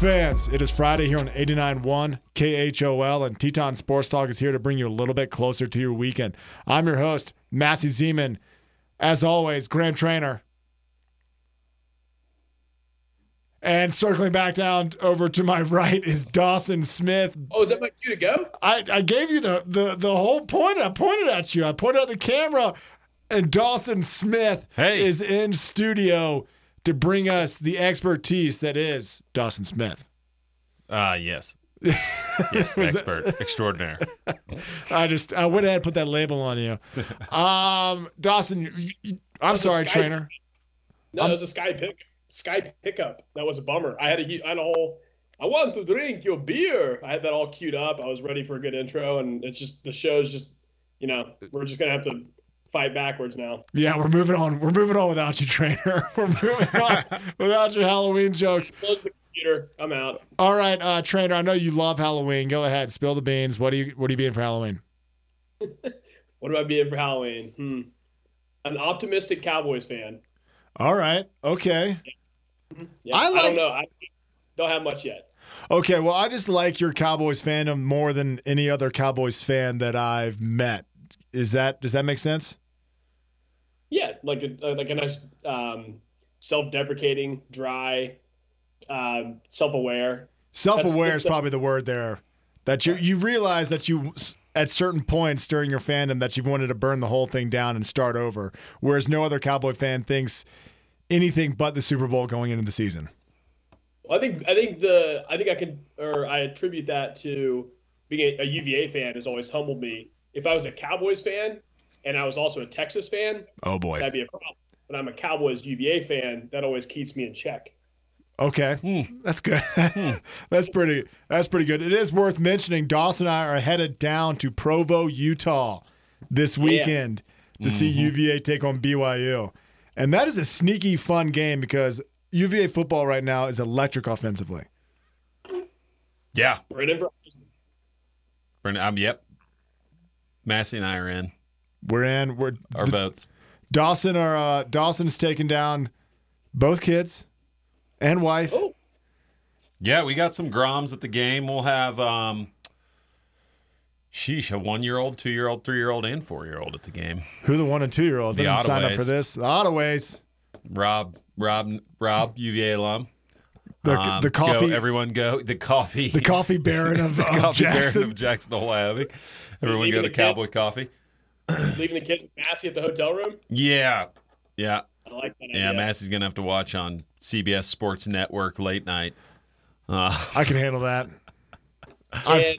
Sports fans, it is Friday here on 89.1 KHOL, and Teton Sports Talk is here to bring you a little bit closer to your weekend. I'm your host, Massey Zeman. As always, Graham Trainer. And circling back down over to my right is Dawson Smith. Oh, is that my cue to go? I, I gave you the, the the whole point. I pointed at you. I pointed at the camera, and Dawson Smith Hey. is in studio to bring us the expertise that is Dawson Smith. Ah, yes. Yes, Was that- expert, extraordinaire. I just I went ahead and put that label on you. Um, Dawson, you- you- I'm sorry, Skype. trainer. No, it was a Sky pick Sky pickup. That was a bummer. I had a, hu- I had a whole. I want to drink your beer. I had that all queued up. I was ready for a good intro, and it's just the show's just, you know, we're just gonna have to fight backwards now. Yeah, we're moving on. We're moving on without you, trainer. We're moving on without your Halloween jokes. Close the computer. I'm out. All right, uh, trainer. I know you love Halloween. Go ahead, spill the beans. What do you What are you being for Halloween? What am I being for Halloween? Hmm. An optimistic Cowboys fan. All right. Okay. Yeah, I I, like- don't know. I don't have much yet. Okay. Well, I just like your Cowboys fandom more than any other Cowboys fan that I've met. Is that Does that make sense? Yeah, like a like a nice um, self-deprecating, dry, um, self-aware. Self-aware is probably the word there. That you you realize that you at certain points during your fandom that you've wanted to burn the whole thing down and start over, whereas no other Cowboy fan thinks anything but the Super Bowl going into the season. Well, I think I think the I think I can or I attribute that to being a, a UVA fan has always humbled me. If I was a Cowboys fan and I was also a Texas fan, Oh boy. that'd be a problem. But I'm a Cowboys UVA fan. That always keeps me in check. Okay, hmm. that's good. Hmm. that's pretty. That's pretty good. It is worth mentioning. Dawson and I are headed down to Provo, Utah, this weekend to see mm-hmm. UVA take on BYU, and that is a sneaky fun game because UVA football right now is electric offensively. Yeah. Brendan Verizon. Brendan, um, yep. Massey and I are in We're in. We're our votes. Dawson are uh, Dawson's taking down both kids and wife. Oh, Yeah, we got some Groms at the game. We'll have, um, sheesh, a one year old, two year old, three year old, and four year old at the game. Who the one and two year old The didn't sign up for this? The Ottaways. Rob, Rob, Rob, UVA alum. The, Um, the coffee. Go, everyone go. The coffee. the coffee baron of, of coffee Jackson. Baron of Jackson, Wyoming. Everyone Leaving go to the kids. Cowboy Coffee. leaving the kids with Massey at the hotel room. Yeah. Yeah. I like that Yeah, idea. Massey's gonna have to watch on CBS Sports Network late night. Uh, I can handle that. And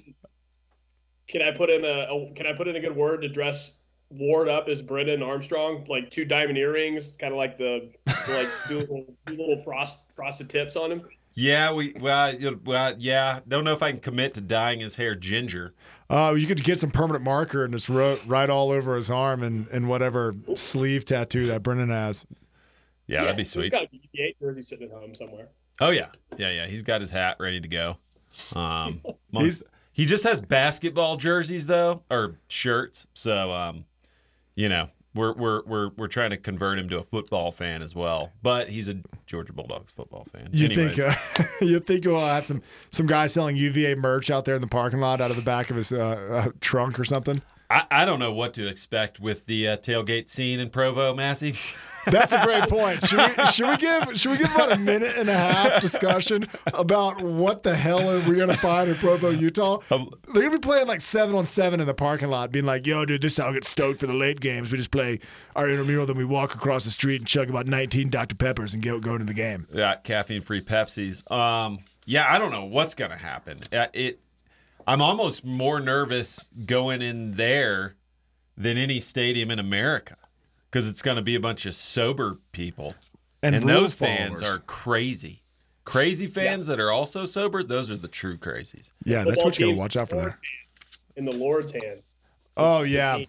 can I put in a, a can I put in a good word to dress Ward up as Brennan Armstrong, like two diamond earrings, kind of like the like do little, do little frost frosted tips on him. Yeah, we well, well, yeah. Don't know if I can commit to dyeing his hair ginger. Uh, you could get some permanent marker and just wrote right all over his arm and, and whatever sleeve tattoo that Brennan has. Yeah, that'd be sweet. He's got a BB-8 jersey sitting at home somewhere. Oh yeah, yeah, yeah. He's got his hat ready to go. Um, He's- he's he just has basketball jerseys though, or shirts. So um, you know, we're we're we're we're trying to convert him to a football fan as well. But he's a Georgia Bulldogs football fan. You Anyways. think uh, you think we'll have some some guy selling UVA merch out there in the parking lot out of the back of his uh, uh, trunk or something? I, I don't know what to expect with the uh, tailgate scene in Provo, Massey. That's a great point. Should we, should we give should we give about a minute and a half discussion about what the hell are we gonna find in Provo, Utah? They're gonna be playing like seven on seven in the parking lot, being like, "Yo, dude, this is how I get stoked for the late games. We just play our intramural, then we walk across the street and chug about 19 Dr Peppers and go go into the game." Yeah, caffeine free Pepsis. Um, yeah, I don't know what's gonna happen. Uh, It, I'm almost more nervous going in there than any stadium in America because it's gonna be a bunch of sober people, And, and, rule those fans are crazy. Crazy fans that are also sober, those are the true crazies. yeah, that's what you gotta watch out for there. In the Lord's hand. Oh yeah,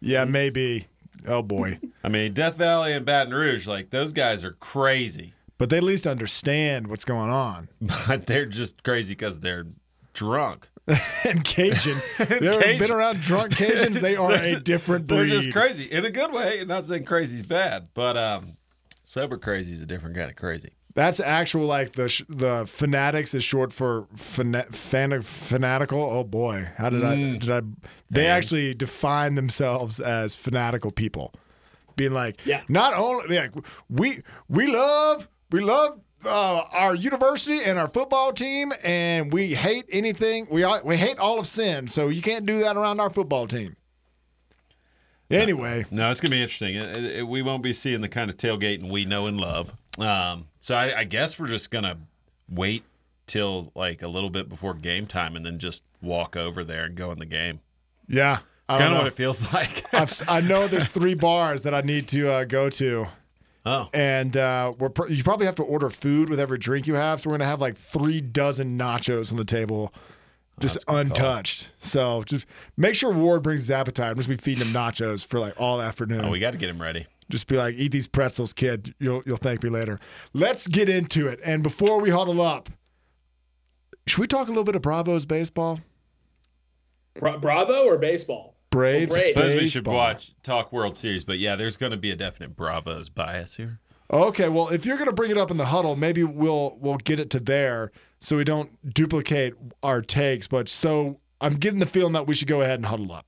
yeah, maybe. Oh boy, I mean, Death Valley and Baton Rouge, like those guys are crazy, but they at least understand what's going on. but they're just crazy because they're drunk. And Cajun, they've Cajun. been around drunk Cajuns. They are a different breed. They're just crazy in a good way. Not saying crazy's bad, but um, sober crazy is a different kind of crazy. That's actual like the sh- the fanatics is short for fana- fan- fanatical. Oh boy, how did I Mm. did I? They actually define themselves as fanatical people, being like, Yeah. not only like we we love we love uh, our university and our football team, and we hate anything we all- we hate all of sin. So you can't do that around our football team. Anyway, No, it's gonna be interesting. It- it- we won't be seeing the kind of tailgating we know and love. Um, so I, I guess we're just gonna wait till like a little bit before game time and then just walk over there and go in the game. yeah, It's kind of what it feels like. I know there's three bars that I need to uh, go to, oh, and uh, we're pr- you probably have to order food with every drink you have. So we're gonna have like three dozen nachos on the table, just untouched. So just make sure Ward brings his appetite. I'm just be feeding him nachos for like all afternoon. oh, we got to get him ready. just be like, eat these pretzels, kid. You'll you'll thank me later. Let's get into it. And before we huddle up, should we talk a little bit of Bravos baseball? Bra- Bravo or baseball? Braves. Braves. Suppose we should baseball. watch talk World Series, but yeah, there's going to be a definite Bravos bias here. Okay, well, if you're going to bring it up in the huddle, maybe we'll we'll get it to there so we don't duplicate our takes. But so I'm getting the feeling that we should go ahead and huddle up.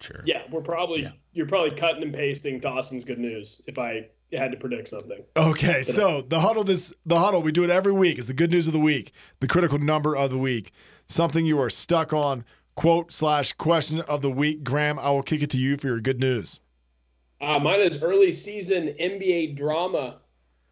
Sure. Yeah, we're probably you're probably cutting and pasting Dawson's good news if I had to predict something. Okay, uh, so the huddle this the huddle we do it every week. It's the good news of the week, the critical number of the week, something you are stuck on. Quote slash question of the week. Graham, I will kick it to you for your good news. Uh, mine is early season NBA drama.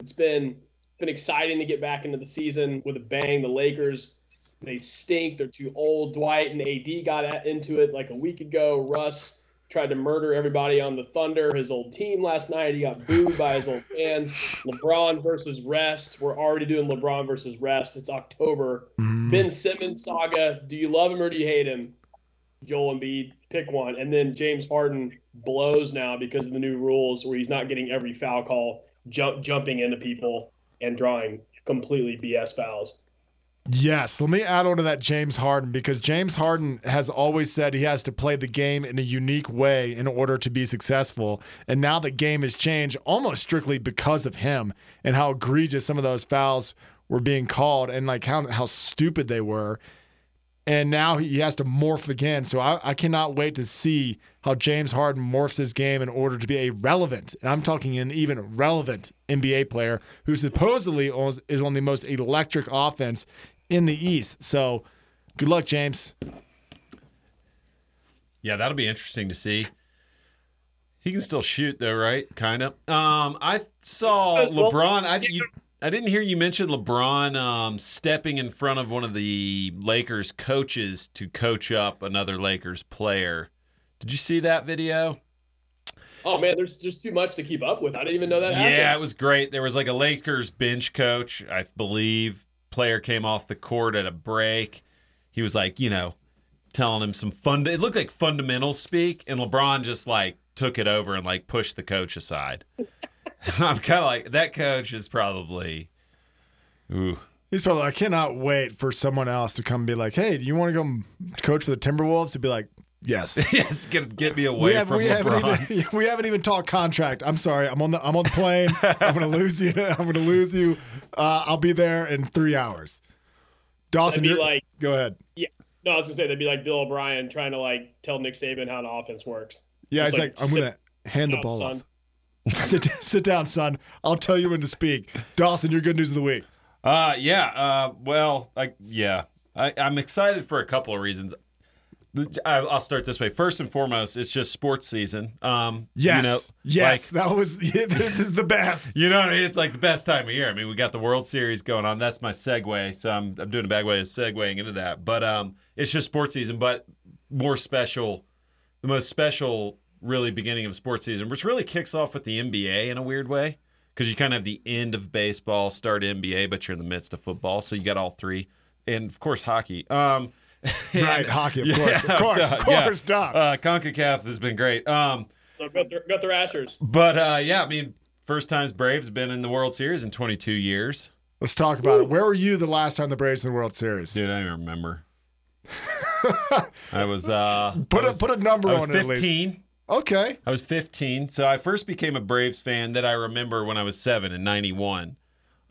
It's been been exciting to get back into the season with a bang. The Lakers they stink. They're too old. Dwight and AD got at, into it like a week ago. Russ tried to murder everybody on the Thunder, his old team last night. He got booed by his old fans. LeBron versus rest. We're already doing LeBron versus rest. It's October. Ben Simmons saga. Do you love him or do you hate him? Joel Embiid, pick one. And then James Harden blows now because of the new rules where he's not getting every foul call, jump, jumping into people and drawing completely BS fouls. Yes, let me add on to that James Harden because James Harden has always said he has to play the game in a unique way in order to be successful. And now the game has changed almost strictly because of him and how egregious some of those fouls were being called and like how, how stupid they were. And now he has to morph again. So I, I cannot wait to see how James Harden morphs his game in order to be a relevant, and I'm talking an even relevant NBA player who supposedly owns- is on the most electric offense in the East. So good luck, James. Yeah, that'll be interesting to see. He can still shoot though, right? Kind of. Um, I saw LeBron. I you, I didn't hear you mention LeBron um, stepping in front of one of the Lakers coaches to coach up another Lakers player. Did you see that video? Oh man, there's just too much to keep up with. I didn't even know that happened. Yeah, it was great. There was like a Lakers bench coach, I believe. Player came off the court at a break. He was like, you know, telling him some fun. It looked like fundamental speak, and LeBron just like took it over and like pushed the coach aside. I'm kind of like that coach is probably, ooh, He's probably. I cannot wait for someone else to come and be like, "Hey, do you want to go coach for the Timberwolves?" To be like, "Yes." yes, get get me We, away have, from we LeBron. haven't even we haven't even talked contract. I'm sorry. I'm on the I'm on the plane. I'm gonna lose you. I'm gonna lose you. Uh, I'll be there in three hours. Dawson, be you're- like go ahead. Yeah, no, I was gonna say that'd be like Bill O'Brien trying to like tell Nick Saban how the offense works. Yeah, Just he's like, like, I'm gonna hand the ball son. off. sit sit down, son. I'll tell you when to speak. Dawson, your good news of the week. Uh, yeah. Uh, well, I yeah, I, I'm excited for a couple of reasons. I'll start this way. First and foremost, it's just sports season. Um, Yes, you know, yes, like, that was. this is the best. you know what I mean? It's like the best time of year. I mean, we got the World Series going on. That's my segue. So I'm, I'm doing a bad way of segueing into that. But um, it's just sports season, but more special, the most special, really beginning of sports season, which really kicks off with the NBA in a weird way because you kind of have the end of baseball, start NBA, but you're in the midst of football. So you got all three, and of course hockey. Um, Right, hockey, of Yeah, course, of course, of yeah. course, duh. Uh, Concacaf has been great. Um, So got the got the Rashers. but uh, yeah, I mean, first times Braves have been in the World Series in 22 years. Let's talk about it. Where were you the last time the Braves in the World Series? Dude, I don't even remember. I was uh Put I a was, put a number I was on it at 15. Okay. I was 15. So I first became a Braves fan that I remember when I was 7 in 91.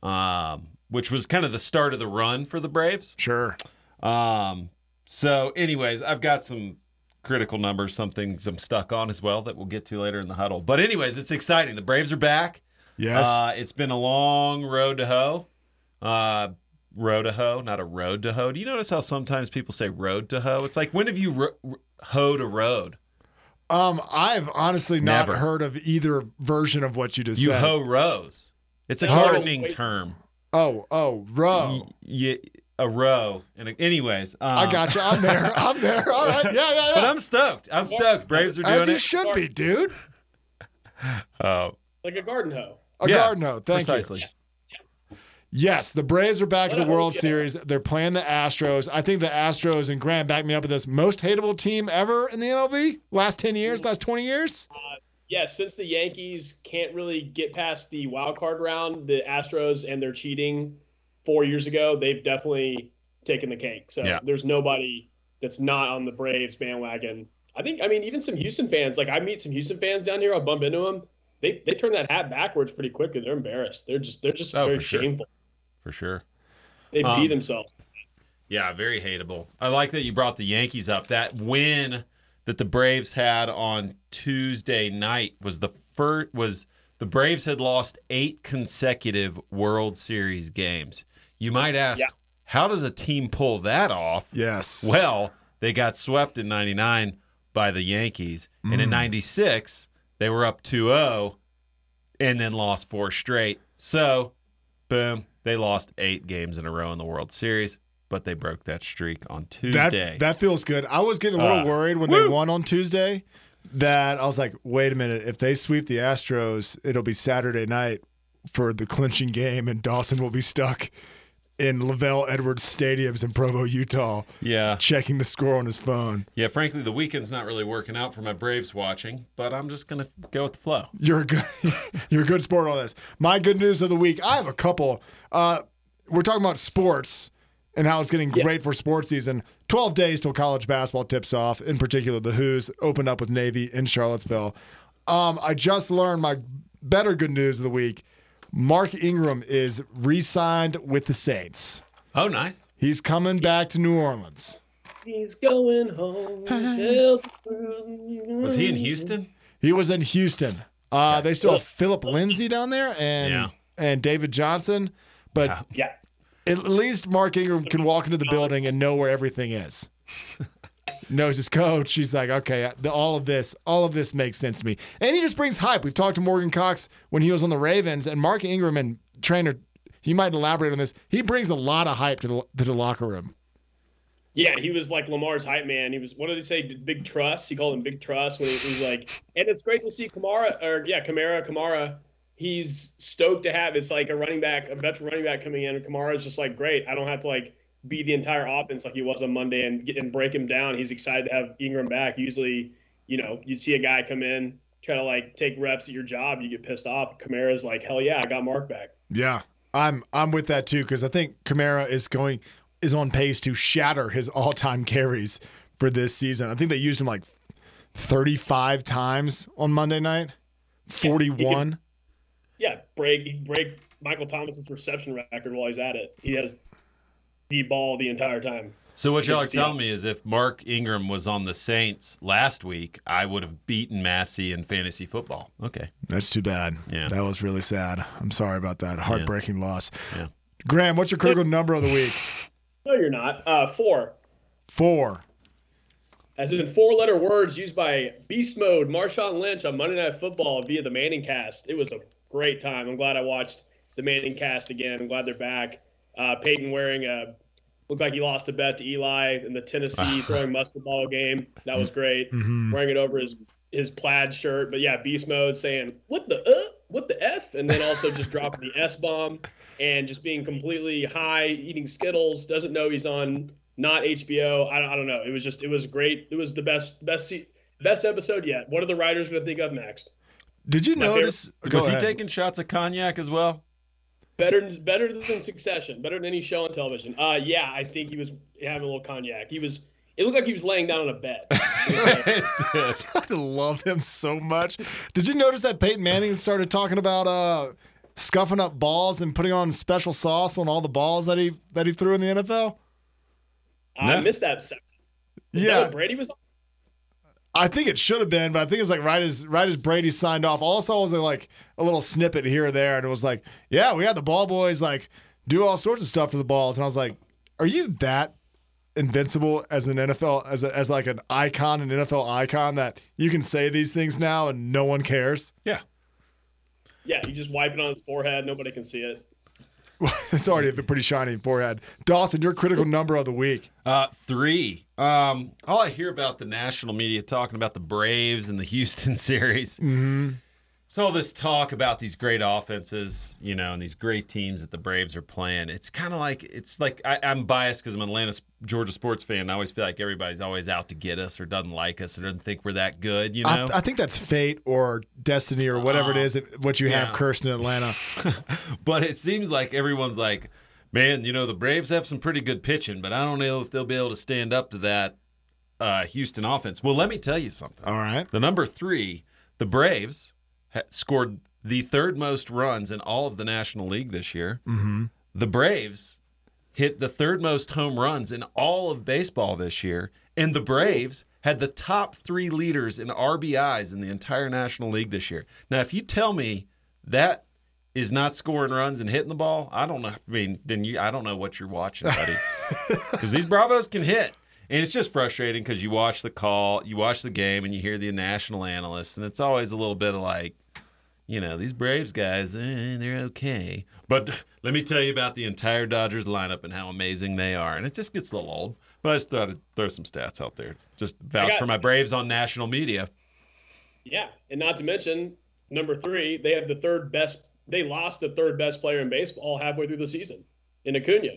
um, which was kind of the start of the run for the Braves. Sure. Um, so, anyways, I've got some critical numbers, some things I'm stuck on as well that we'll get to later in the huddle. But, anyways, it's exciting. The Braves are back. Yes. Uh, it's been a long road to hoe. Uh, road to hoe, not a road to hoe. Do you notice how sometimes people say road to hoe? It's like, when have you ro- hoed a road? Um, I've honestly not Never. heard of either version of what you just said. You said. hoe rows. It's a Oh, gardening wait. term. oh, oh, row. Y- y- a row. And anyways, um, I got you. I'm there. I'm there. All right. Yeah, yeah, yeah. But I'm stoked. I'm stoked. Braves are As doing you it. should be, dude. Oh, Like a garden hoe. A Yeah, garden hoe. Thank you. precisely. Yes, the Braves are back in the World yeah. Series. They're playing the Astros. I think the Astros and Grant back me up with this most hateable team ever in the MLB last ten years, last twenty years. Uh, yeah, since the Yankees can't really get past the wild card round, the Astros and their cheating four years ago, they've definitely taken the cake. So Yeah. there's nobody that's not on the Braves bandwagon. I think, I mean, even some Houston fans, like I meet some Houston fans down here, I'll bump into them. They, they turn that hat backwards pretty quickly. They're embarrassed. They're just they're just Oh, very shameful. sure. Shameful. For sure. They Um, beat themselves. Yeah, very hateable. I like that you brought the Yankees up. That win that the Braves had on Tuesday night was the first was the Braves had lost 8 consecutive World Series games. You might ask, Yeah. how does a team pull that off? Yes. Well, they got swept in 99 by the Yankees. And in 96, they were up 2 0 and then lost four straight. So, boom, they lost eight games in a row in the World Series, but they broke that streak on Tuesday. that feels good. I was getting a little Uh, worried when they won on Tuesday. That I was like, wait a minute. If they sweep the Astros, it'll be Saturday night for the clinching game, and Dawson will be stuck in LaVell Edwards Stadiums in Provo, Utah, yeah. checking the score on his phone. Yeah, frankly, the weekend's not really working out for my Braves watching, but I'm just going to go with the flow. You're a good, you're a good sport on this. My good news of the week. I have a couple. Uh, we're talking about sports and how it's getting great for sports season. Twelve days till college basketball tips off. In particular, the Hoos opened up with Navy in Charlottesville. Um, I just learned my better good news of the week. Mark Ingram is re-signed with the Saints. Oh, nice. He's coming back to New Orleans. He's going home. Tell the world. Was he in Houston? He was in Houston. Uh, they still have Philip Lindsay down there and Yeah. and David Johnson, but Yeah. Yeah. at least Mark Ingram can walk into the building and know where everything is. Knows his coach. He's like, okay, the, all of this, all of this makes sense to me. And he just brings hype. We've talked to Morgan Cox when he was on the Ravens, and Mark Ingram and trainer. He might elaborate on this. He brings a lot of hype to the to the locker room. Yeah, he was like Lamar's hype man. He was what did he say? Big trust. He called him Big Trust when he, was like, and it's great to see Kamara or yeah, Kamara, Kamara. He's stoked to have. It's like a running back, a veteran running back coming in. And Kamara's just like great. I don't have to like be the entire offense like he was on Monday and get and break him down. He's excited to have Ingram back. Usually, you know, you'd see a guy come in try to like take reps at your job, you get pissed off. Kamara's like, hell yeah, I got Mark back. Yeah, I'm I'm with that too because I think Kamara is going is on pace to shatter his all time carries for this season. I think they used him like 35 times on Monday night, 41. Yeah, break break Michael Thomas's reception record while he's at it. He has the ball the entire time. So what y'all are telling me is if Mark Ingram was on the Saints last week, I would have beaten Massey in fantasy football. Okay. That's too bad. Yeah. That was really sad. I'm sorry about that. Heartbreaking loss. Yeah. Graham, what's your critical number of the week? No, you're not. Uh, four, Four. as in four-letter words used by Beast Mode Marshawn Lynch on Monday Night Football via the Manning Cast. It was a great time. I'm glad I watched the Manning Cast again. I'm glad they're back. Uh, Peyton wearing a looked like he lost a bet to Eli in the Tennessee throwing mustard ball game. That was great. Wearing it over his his plaid shirt. But yeah, Beast Mode saying what the uh, what the f, and then also just dropping the s bomb and just being completely high, eating Skittles. Doesn't know he's on not HBO. I, don't- I don't know. It was just it was great. It was the best best se- best episode yet. What are the writers going to think of next? Did you My notice? Go was he ahead. taking shots of cognac as well? Better better than Succession. Better than any show on television. Uh, yeah, I think he was having a little cognac. He was. It looked like he was laying down on a bed. I love him so much. Did you notice that Peyton Manning started talking about uh scuffing up balls and putting on special sauce on all the balls that he that he threw in the NFL? I No. missed that section. Is that Yeah. what Brady was on? I think it should have been, but I think it was like right as right as Brady signed off. Also, I was like a little snippet here or there, and it was like, yeah, we had the ball boys like do all sorts of stuff to the balls, and I was like, are you that invincible as an NFL as a, as like an icon, an NFL icon that you can say these things now and no one cares? Yeah. Yeah, you just wipe it on his forehead. Nobody can see it. it's already a pretty shiny forehead. Dawson, your critical number of the week. Uh, three. Um, all I hear about the national media talking about the Braves and the Houston series. Mm-hmm. So all this talk about these great offenses, you know, and these great teams that the Braves are playing. It's kind of like it's like I, I'm biased because I'm an Atlanta Georgia sports fan. I always feel like everybody's always out to get us or doesn't like us or doesn't think we're that good. You know, I, I think that's fate or destiny or whatever it is that what you have yeah. cursed in Atlanta. but it seems like everyone's like, man, you know, the Braves have some pretty good pitching, but I don't know if they'll be able to stand up to that uh, Houston offense. Well, let me tell you something. All right. The number three, the Braves scored the third most runs in all of the National League this year. Mm-hmm. The Braves hit the third most home runs in all of baseball this year, and the Braves had the top three leaders in RBIs in the entire National League this year. Now, if you tell me that is not scoring runs and hitting the ball, I don't know. I mean, then you, I don't know what you're watching, buddy, because these Bravos can hit. And it's just frustrating because you watch the call, you watch the game, and you hear the national analysts, and it's always a little bit of like, you know, these Braves guys, eh, they're okay. But let me tell you about the entire Dodgers lineup and how amazing they are. And it just gets a little old. But I just thought I'd throw some stats out there. Just vouch got- for my Braves on national media. Yeah, and not to mention number three, they have the third best. They lost the third best player in baseball halfway through the season in Acuna.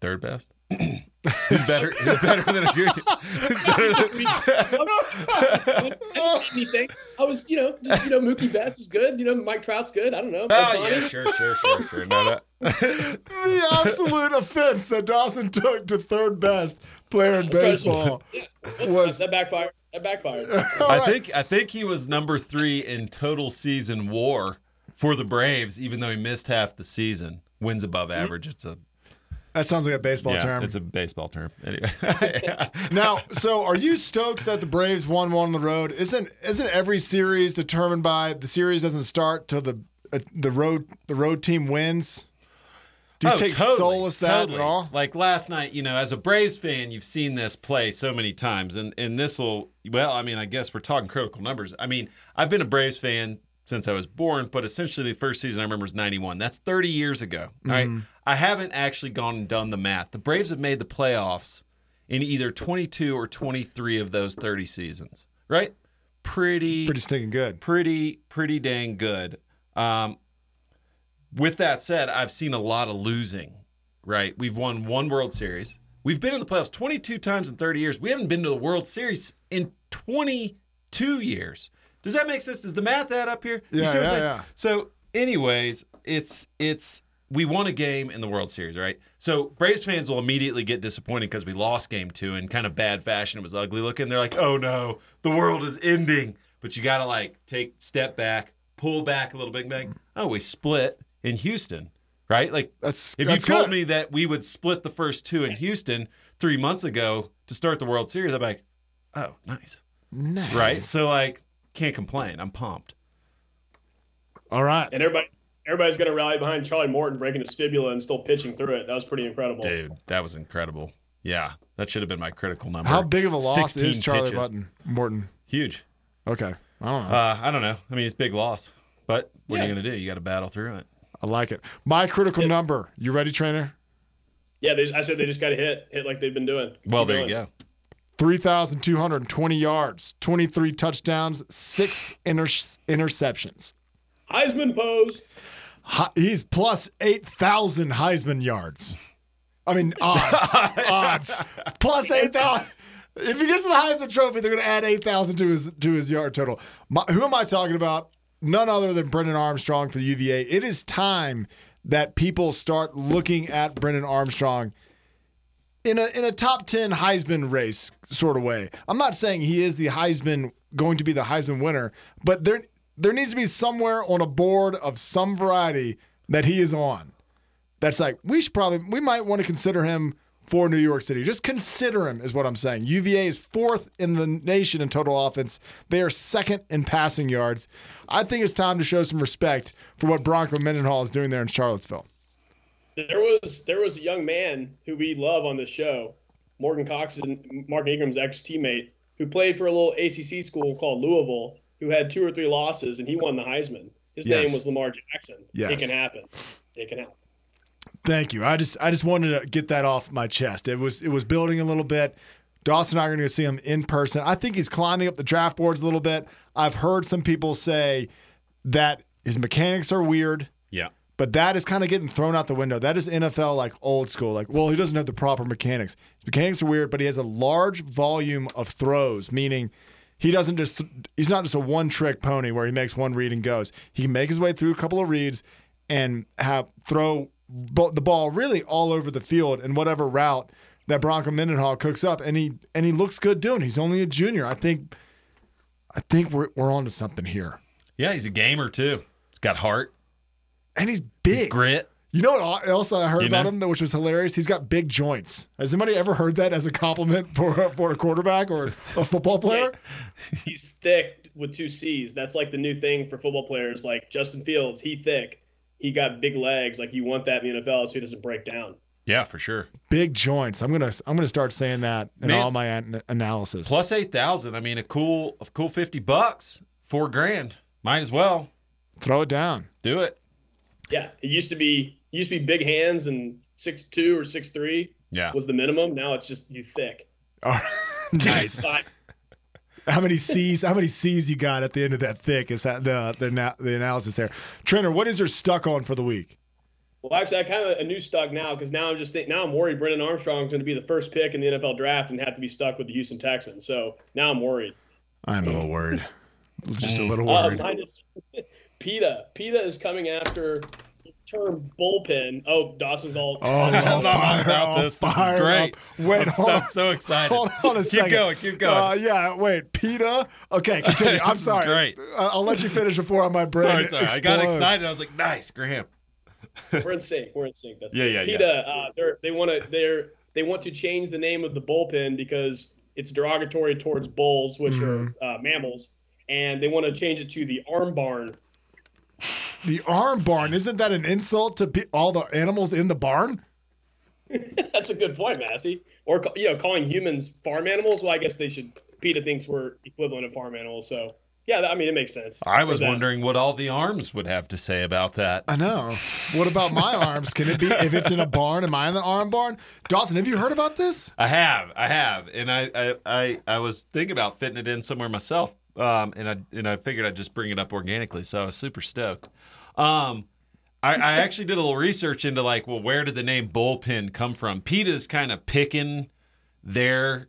Third best. who's better? Who's better than Acuna? Who's better than- That made me think. I was, you know, just you know, Mookie Betts is good. You know, Mike Trout's good. I don't know. Oh yeah, sure, sure, sure, sure. No, no. the absolute offense that Dawson took to third best player in baseball. Yeah, Was- that backfired? That backfired. I think I think he was number three in total season WAR for the Braves, even though he missed half the season. Wins above mm-hmm. average. It's a That sounds like a baseball yeah, term. it's a baseball term. Anyway, Yeah. now, so are you stoked that the Braves won one on the road? Isn't isn't every series determined by the series doesn't start till the uh, the road the road team wins? Do you Oh, take totally, solace that totally. at all? Like last night, you know, as a Braves fan, you've seen this play so many times, and and this will. Well, I mean, I guess we're talking critical numbers. I mean, I've been a Braves fan since I was born, but essentially the first season I remember is '91. That's 30 years ago. All right, Mm-hmm. I haven't actually gone and done the math. The Braves have made the playoffs in either 22 or 23 of those 30 seasons. Right? Pretty Pretty stinking good. pretty pretty dang good. Um, with that said, I've seen a lot of losing. Right, we've won one World Series. We've been in the playoffs 22 times in 30 years. We haven't been to the World Series in 22 years. Does that make sense? Does the math add up here? You Yeah, see what I'm yeah, yeah. So, anyways, it's it's we won a game in the World Series, right? So Braves fans will immediately get disappointed because we lost game two in kind of bad fashion. It was ugly looking. They're like, oh no, the world is ending. But you gotta like take step back, pull back a little bit, bang. Oh, we split in Houston, right? Like That's if that's you told good. me that we would split the first two in Houston three months ago to start the World Series, I'd be like, oh, nice. Nice. Right? So like, can't complain. I'm pumped. All right. And everybody, everybody's gonna rally behind Charlie Morton breaking his fibula and still pitching through it. That was pretty incredible. Dude, that was incredible. Yeah, that should have been my critical number. How big of a loss is Charlie. Button Morton? Huge. Okay. I don't know. Uh, I don't know. I mean, it's a big loss, but what are you going to do? You got to battle through it. I like it. My critical number. You ready, trainer? Yeah, they, I said they just got to hit, hit like they've been doing. Well, Keep there going. you go. 3,220 yards, 23 touchdowns, six inter- interceptions. Heisman pose. He's plus 8,000 Heisman yards. I mean, odds. odds. Plus 8,000. If he gets to the Heisman Trophy, they're going to add 8,000 to his to his yard total. My, who am I talking about? None other than Brennan Armstrong for the UVA. It is time that people start looking at Brennan Armstrong in a in a top 10 Heisman race sort of way. I'm not saying he is the Heisman going to be the Heisman winner, but there there needs to be somewhere on a board of some variety that he is on. That's like we should probably we might want to consider him for New York City. Just consider him is what I'm saying. UVA is fourth in the nation in total offense. They are second in passing yards. I think it's time to show some respect for what Bronco Mendenhall is doing there in Charlottesville. There was there was a young man who we love on this show, Morgan Cox and Mark Ingram's ex teammate, who played for a little ACC school called Louisville, who had two or three losses, and he won the Heisman. His Yes. name was Lamar Jackson. Yes. It can happen. It can happen. Thank you. I just I just wanted to get that off my chest. It was it was building a little bit. Dawson and I are going to see him in person. I think he's climbing up the draft boards a little bit. I've heard some people say that his mechanics are weird, Yeah. But that is kind of getting thrown out the window. That is NFL like old school. Like, well, he doesn't have the proper mechanics. His mechanics are weird, but he has a large volume of throws, meaning he doesn't just he's not just a one trick pony where he makes one read and goes. He can make his way through a couple of reads and have throw the ball really all over the field in whatever route that Bronco Mendenhall cooks up, and he and he looks good doing. it. He's only a junior. I think I think we're we're onto something here, Yeah, he's a gamer too. He's got heart, and he's big. grit. You know what else I heard You about know? him, which was hilarious? He's got big joints. Has anybody ever heard that as a compliment for a, for a quarterback or a football player? He's thick with two C's. That's like the new thing for football players. Like Justin Fields, he thick. He got big legs. Like you want that in the NFL so he doesn't break down. Yeah, for sure. Big joints. I'm gonna I'm gonna start saying that in Man. all my an- analysis. Plus eight thousand. I mean, a cool, a cool fifty bucks, four grand. Might as well Throw it down. do it. Yeah, it used to be used to be big hands and six two or six three Yeah. was the minimum. Now it's just you thick. Oh, nice. How many C's? How many C's you got at the end of that thick? Is that the the the analysis there? Trainer, what is your stuck on for the week? well, actually, I kind of a new stuck now because now I'm just think now I'm worried Brennan Armstrong's going to be the first pick in the NFL draft and have to be stuck with the Houston Texans. So now I'm worried. I'm a little worried. Just a little Uh, worried. mine is PETA. PETA is coming after term bullpen. Oh, Dawson's all. Oh, I'm no, not fire about up, this. This is great. up. Wait, I'm, hold I'm so excited. Hold on a keep second. going. Keep going. Uh, yeah, wait, PETA. Okay, continue. I'm sorry. great. Uh, I'll let you finish before my brain sorry, sorry. I got excited. I was like, nice, Graham. We're in sync. We're in sync. That's Yeah, yeah, yeah. PETA. Uh, they're want to they're they want to change the name of the bullpen because it's derogatory towards bulls, which Mhm. are uh, mammals, and they want to change it to the arm barn. The arm barn isn't that an insult to pe- all the animals in the barn? That's a good point, Massey. Or you know, calling humans farm animals. Well, I guess they should. PETA thinks we're equivalent of farm animals, so yeah, I mean it makes sense. I was them. wondering what all the arms would have to say about that. I know. What about my arms? Can it be if it's in a barn? Am I in the arm barn? Dawson, have you heard about this? I have, I have, and I, I, I, I was thinking about fitting it in somewhere myself, um, and I, and I figured I'd just bring it up organically, so I was super stoked. Um, I, I actually did a little research into like, well, where did the name bullpen come from? PETA's kind of picking their,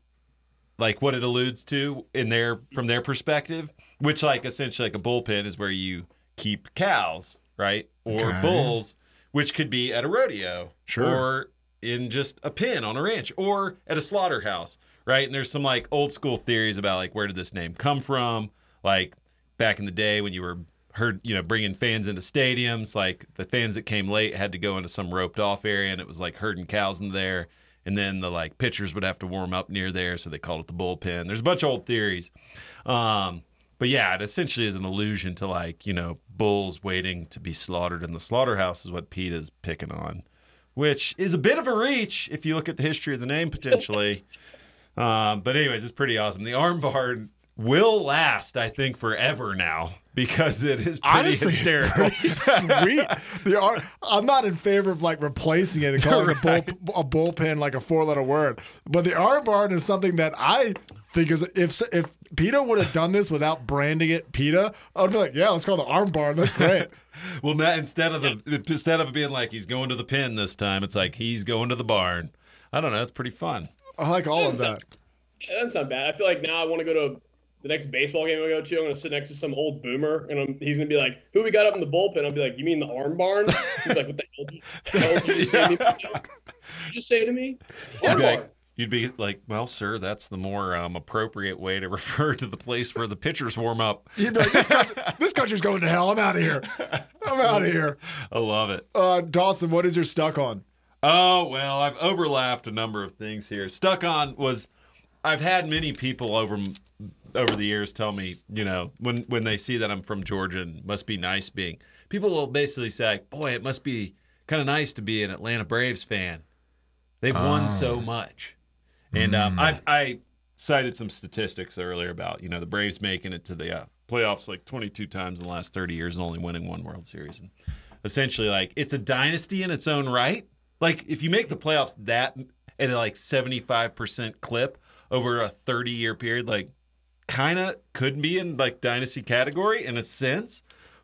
like, what it alludes to in their from their perspective, which like essentially like a bullpen is where you keep cows, right, or Okay. bulls, which could be at a rodeo, Sure. or in just a pen on a ranch or at a slaughterhouse, right? And there's some like old school theories about like where did this name come from? Like back in the day when you were heard, you know, bringing fans into stadiums, like the fans that came late had to go into some roped off area and it was like herding cows in there. And then the like pitchers would have to warm up near there, so they called it the bullpen. There's a bunch of old theories. Um, but yeah, it essentially is an allusion to like, you know, bulls waiting to be slaughtered in the slaughterhouse is what Pete is picking on which is a bit of a reach if you look at the history of the name potentially. um, but anyways, it's pretty awesome. The armbar will last, I think, forever now because it is pretty Honestly, it's hysterical. pretty sweet. The ar- I'm not in favor of like replacing it and calling a, bull, a bullpen like a four letter word, but the arm barn is something that I think is if if PETA would have done this without branding it PETA, I would be like, yeah, let's call it the arm barn. That's great. well, Matt, instead of the instead of being like he's going to the pen this time, it's like he's going to the barn. I don't know. That's pretty fun. I like all of that. Yeah, that's not bad. I feel like now I want to go to the next baseball game I go to. I'm gonna sit next to some old boomer, and I'm, he's gonna be like, "Who we got up in the bullpen?" I'll be like, "You mean the arm barn?" He's like, "What the hell? did- the hell did you just say to me?" What did you just say to me? I'd Arm be barn. like, You'd be like, well, sir, that's the more um, appropriate way to refer to the place where the pitchers warm up. You'd be like, this, country, this country's going to hell. I'm out of here. I'm out of here. I love it. Uh, Dawson, what is your stuck on? Oh, well, I've overlapped a number of things here. Stuck on was I've had many people over over the years tell me, you know, when when they see that I'm from Georgia and must be nice being. People will basically say, "Boy, it must be kind of nice to be an Atlanta Braves fan. They've won so much." And um, I, I cited some statistics earlier about you know the Braves making it to the uh, playoffs like 22 times in the last 30 years and only winning one World Series. And essentially, like it's a dynasty in its own right. Like if you make the playoffs that at a like 75% clip over a 30 year period, like kind of could be in like dynasty category in a sense,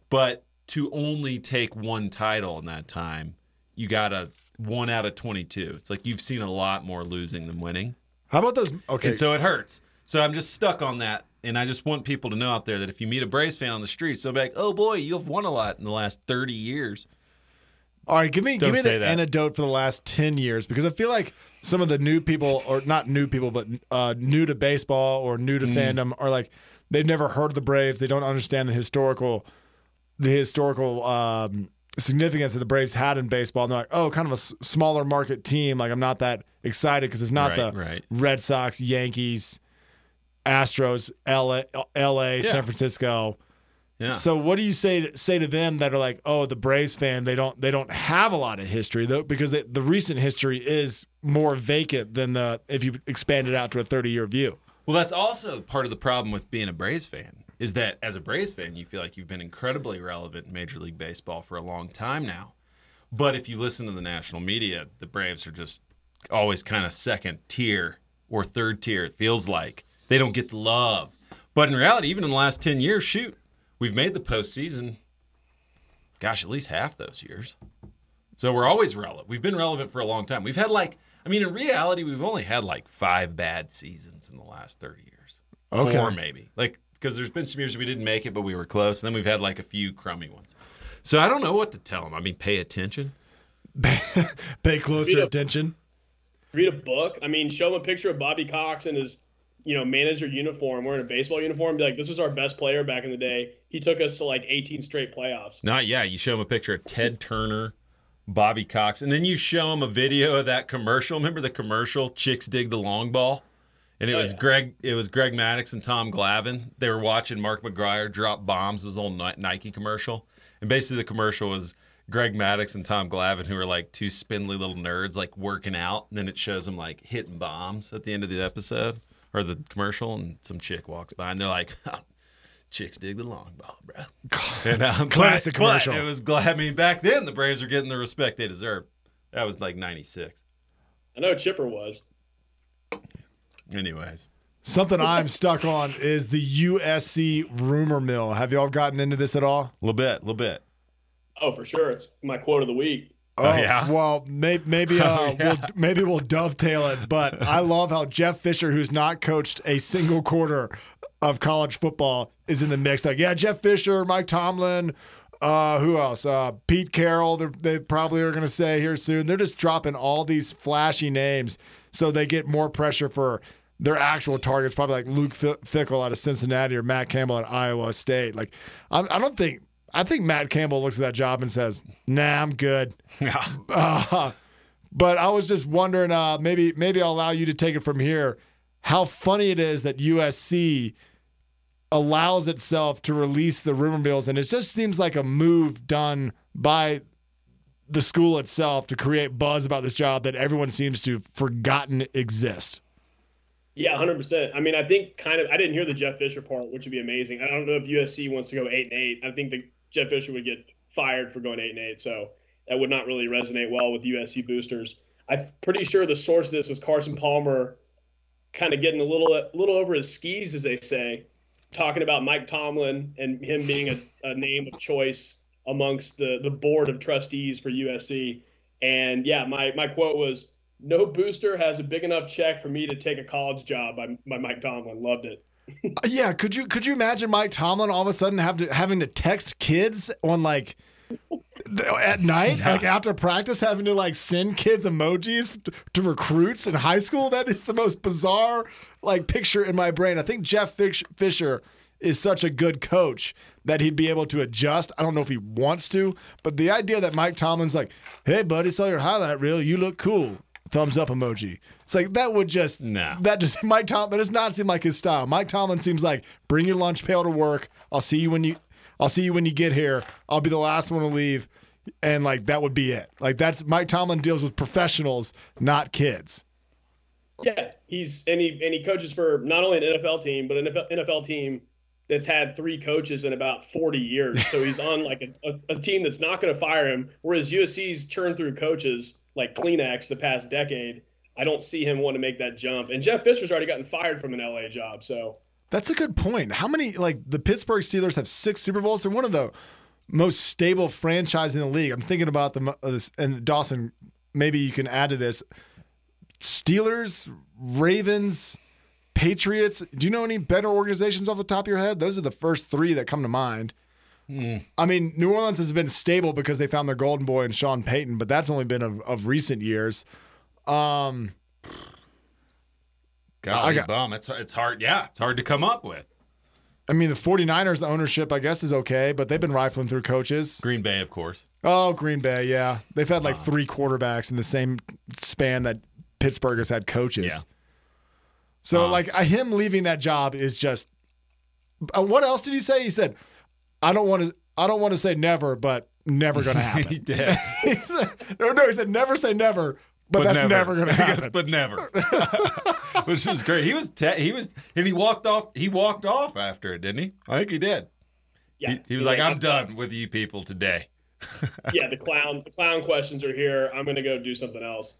but to only take one title in that time, you got a one out of 22. It's like you've seen a lot more losing than winning. How about those? Okay. And so it hurts. So I'm just stuck on that. And I just want people to know out there that if you meet a Braves fan on the streets, they'll be like, oh boy, you've won a lot in the last 30 years. All right, give me Don't give me the that. anecdote for the last ten years because I feel like some of the new people, or not new people, but uh, new to baseball or new to Mm. fandom, are like they've never heard of the Braves. They don't understand the historical, the historical um, significance that the Braves had in baseball. And they're like, oh, kind of a s- smaller market team. Like I'm not that excited because it's not Right, the right. Red Sox, Yankees, Astros, LA, LA San Francisco. Yeah. So what do you say say to them that are like, oh, the Braves fan, they don't they don't have a lot of history though because they, the recent history is more vacant than the if you expand it out to a thirty year view. Well, that's also part of the problem with being a Braves fan is that as a Braves fan, you feel like you've been incredibly relevant in Major League Baseball for a long time now. But if you listen to the national media, the Braves are just always kind of second tier or third tier, it feels like. They don't get the love. But in reality, even in the last 10 years, shoot, we've made the postseason, gosh, at least half those years. So we're always relevant. We've been relevant for a long time. We've had like, I mean, in reality, we've only had like five bad seasons in the last 30 years. Okay. Four, maybe. Like, because there's been some years we didn't make it, but we were close. And then we've had like a few crummy ones. So I don't know what to tell them. I mean, pay attention. Pay closer Vito. attention. Read a book. I mean, show them a picture of Bobby Cox in his, you know, manager uniform, wearing a baseball uniform. Be like, this was our best player back in the day. He took us to like 18 straight playoffs. Not yeah. You show him a picture of Ted Turner, Bobby Cox, and then you show him a video of that commercial. Remember the commercial? Chicks dig the long ball, and it Oh, was yeah. Greg. It was Greg Maddux and Tom Glavine. They were watching Mark McGwire drop bombs. It was old Nike commercial, and basically the commercial was Greg Maddux and Tom Glavine, who are like two spindly little nerds, like working out. And then it shows them like hitting bombs at the end of the episode or the commercial, and some chick walks by, and they're like. Chicks dig the long ball, bro. And, um, Classic but- but commercial. It was glad. I mean, back then the Braves were getting the respect they deserved. That was like '96. I know Chipper was. Anyways, Something I'm stuck on is the USC rumor mill. Have y'all gotten into this at all? a little bit, a little bit. Oh, for sure. It's my quote of the week. Oh, yeah? Well, maybe maybe uh, Oh, yeah. we'll maybe we'll dovetail it. But I love how Jeff Fisher, who's not coached a single quarter of college football, is in the mix. Like, yeah, Jeff Fisher, Mike Tomlin, uh, who else? Uh, Pete Carroll. they're- probably are going to say here soon. They're just dropping all these flashy names so they get more pressure for their actual targets. Probably like Luke Fickell out of Cincinnati or Matt Campbell at Iowa State. Like, I, I don't think. I think Matt Campbell looks at that job and says, "Nah, I'm good." Yeah. Uh, but I was just wondering, uh, maybe maybe I'll allow you to take it from here. How funny it is that USC allows itself to release the rumor mills, and it just seems like a move done by the school itself to create buzz about this job that everyone seems to have forgotten exists. Yeah, 100%. I mean, I think kind of, I didn't hear the Jeff Fisher part, which would be amazing. I don't know if USC wants to go 8 and 8. I think that Jeff Fisher would get fired for going 8 and 8. So that would not really resonate well with USC boosters. I'm pretty sure the source of this was Carson Palmer kind of getting a little, a little over his skis, as they say, talking about Mike Tomlin and him being a, a name of choice amongst the, the board of trustees for USC. And yeah, my, my quote was, no booster has a big enough check for me to take a college job by, by Mike Tomlin. Loved it. Yeah, could you could you imagine Mike Tomlin all of a sudden have to having to text kids on like at night, like after practice, having to like send kids emojis to, to recruits in high school. That is the most bizarre like picture in my brain. I think Jeff Fisher is such a good coach that he'd be able to adjust. I don't know if he wants to, but the idea that Mike Tomlin's like, "Hey, buddy, saw your highlight reel. You look cool." Thumbs up emoji. It's like that would just No. that just Mike Tomlin that does not seem like his style. Mike Tomlin seems like bring your lunch pail to work. I'll see you when you I'll see you when you get here. I'll be the last one to leave. And like that would be it. Like that's Mike Tomlin deals with professionals, not kids. Yeah, he's and he and he coaches for not only an NFL team but an NFL, NFL team that's had three coaches in about 40 years. So he's on like a, a, a team that's not going to fire him. Whereas USC's churned through coaches like Kleenex the past decade. I don't see him want to make that jump. And Jeff Fisher's already gotten fired from an LA job. So That's a good point. How many like the Pittsburgh Steelers have six Super Bowls? They're one of the most stable franchise in the league. I'm thinking about them uh, and Dawson. Maybe you can add to this. Steelers, Ravens, Patriots. Do you know any better organizations off the top of your head? Those are the first three that come to mind. I mean, New Orleans has been stable because they found their golden boy in Sean Payton, but that's only been of, of recent years. Um, Golly I got- bum. It's it's hard. Yeah, it's hard to come up with. I mean, the 49ers ownership, I guess, is okay, but they've been rifling through coaches. Green Bay, of course. Oh, Green Bay, yeah. They've had like three quarterbacks in the same span that Pittsburgh has had coaches. Yeah. So, like, him leaving that job is just. Uh, what else did he say? He said, "I don't want to. I don't want to say never, but never going to he happen." did, he said, no, no, he said, "Never say never, but, that's never, going to happen." but never. Which is great. He was te- he was and he walked off. He walked off after it, didn't he? I think he did. yeah, He, he was like, "I'm done with you people today." yeah, the clown the clown questions are here. I'm going to go do something else.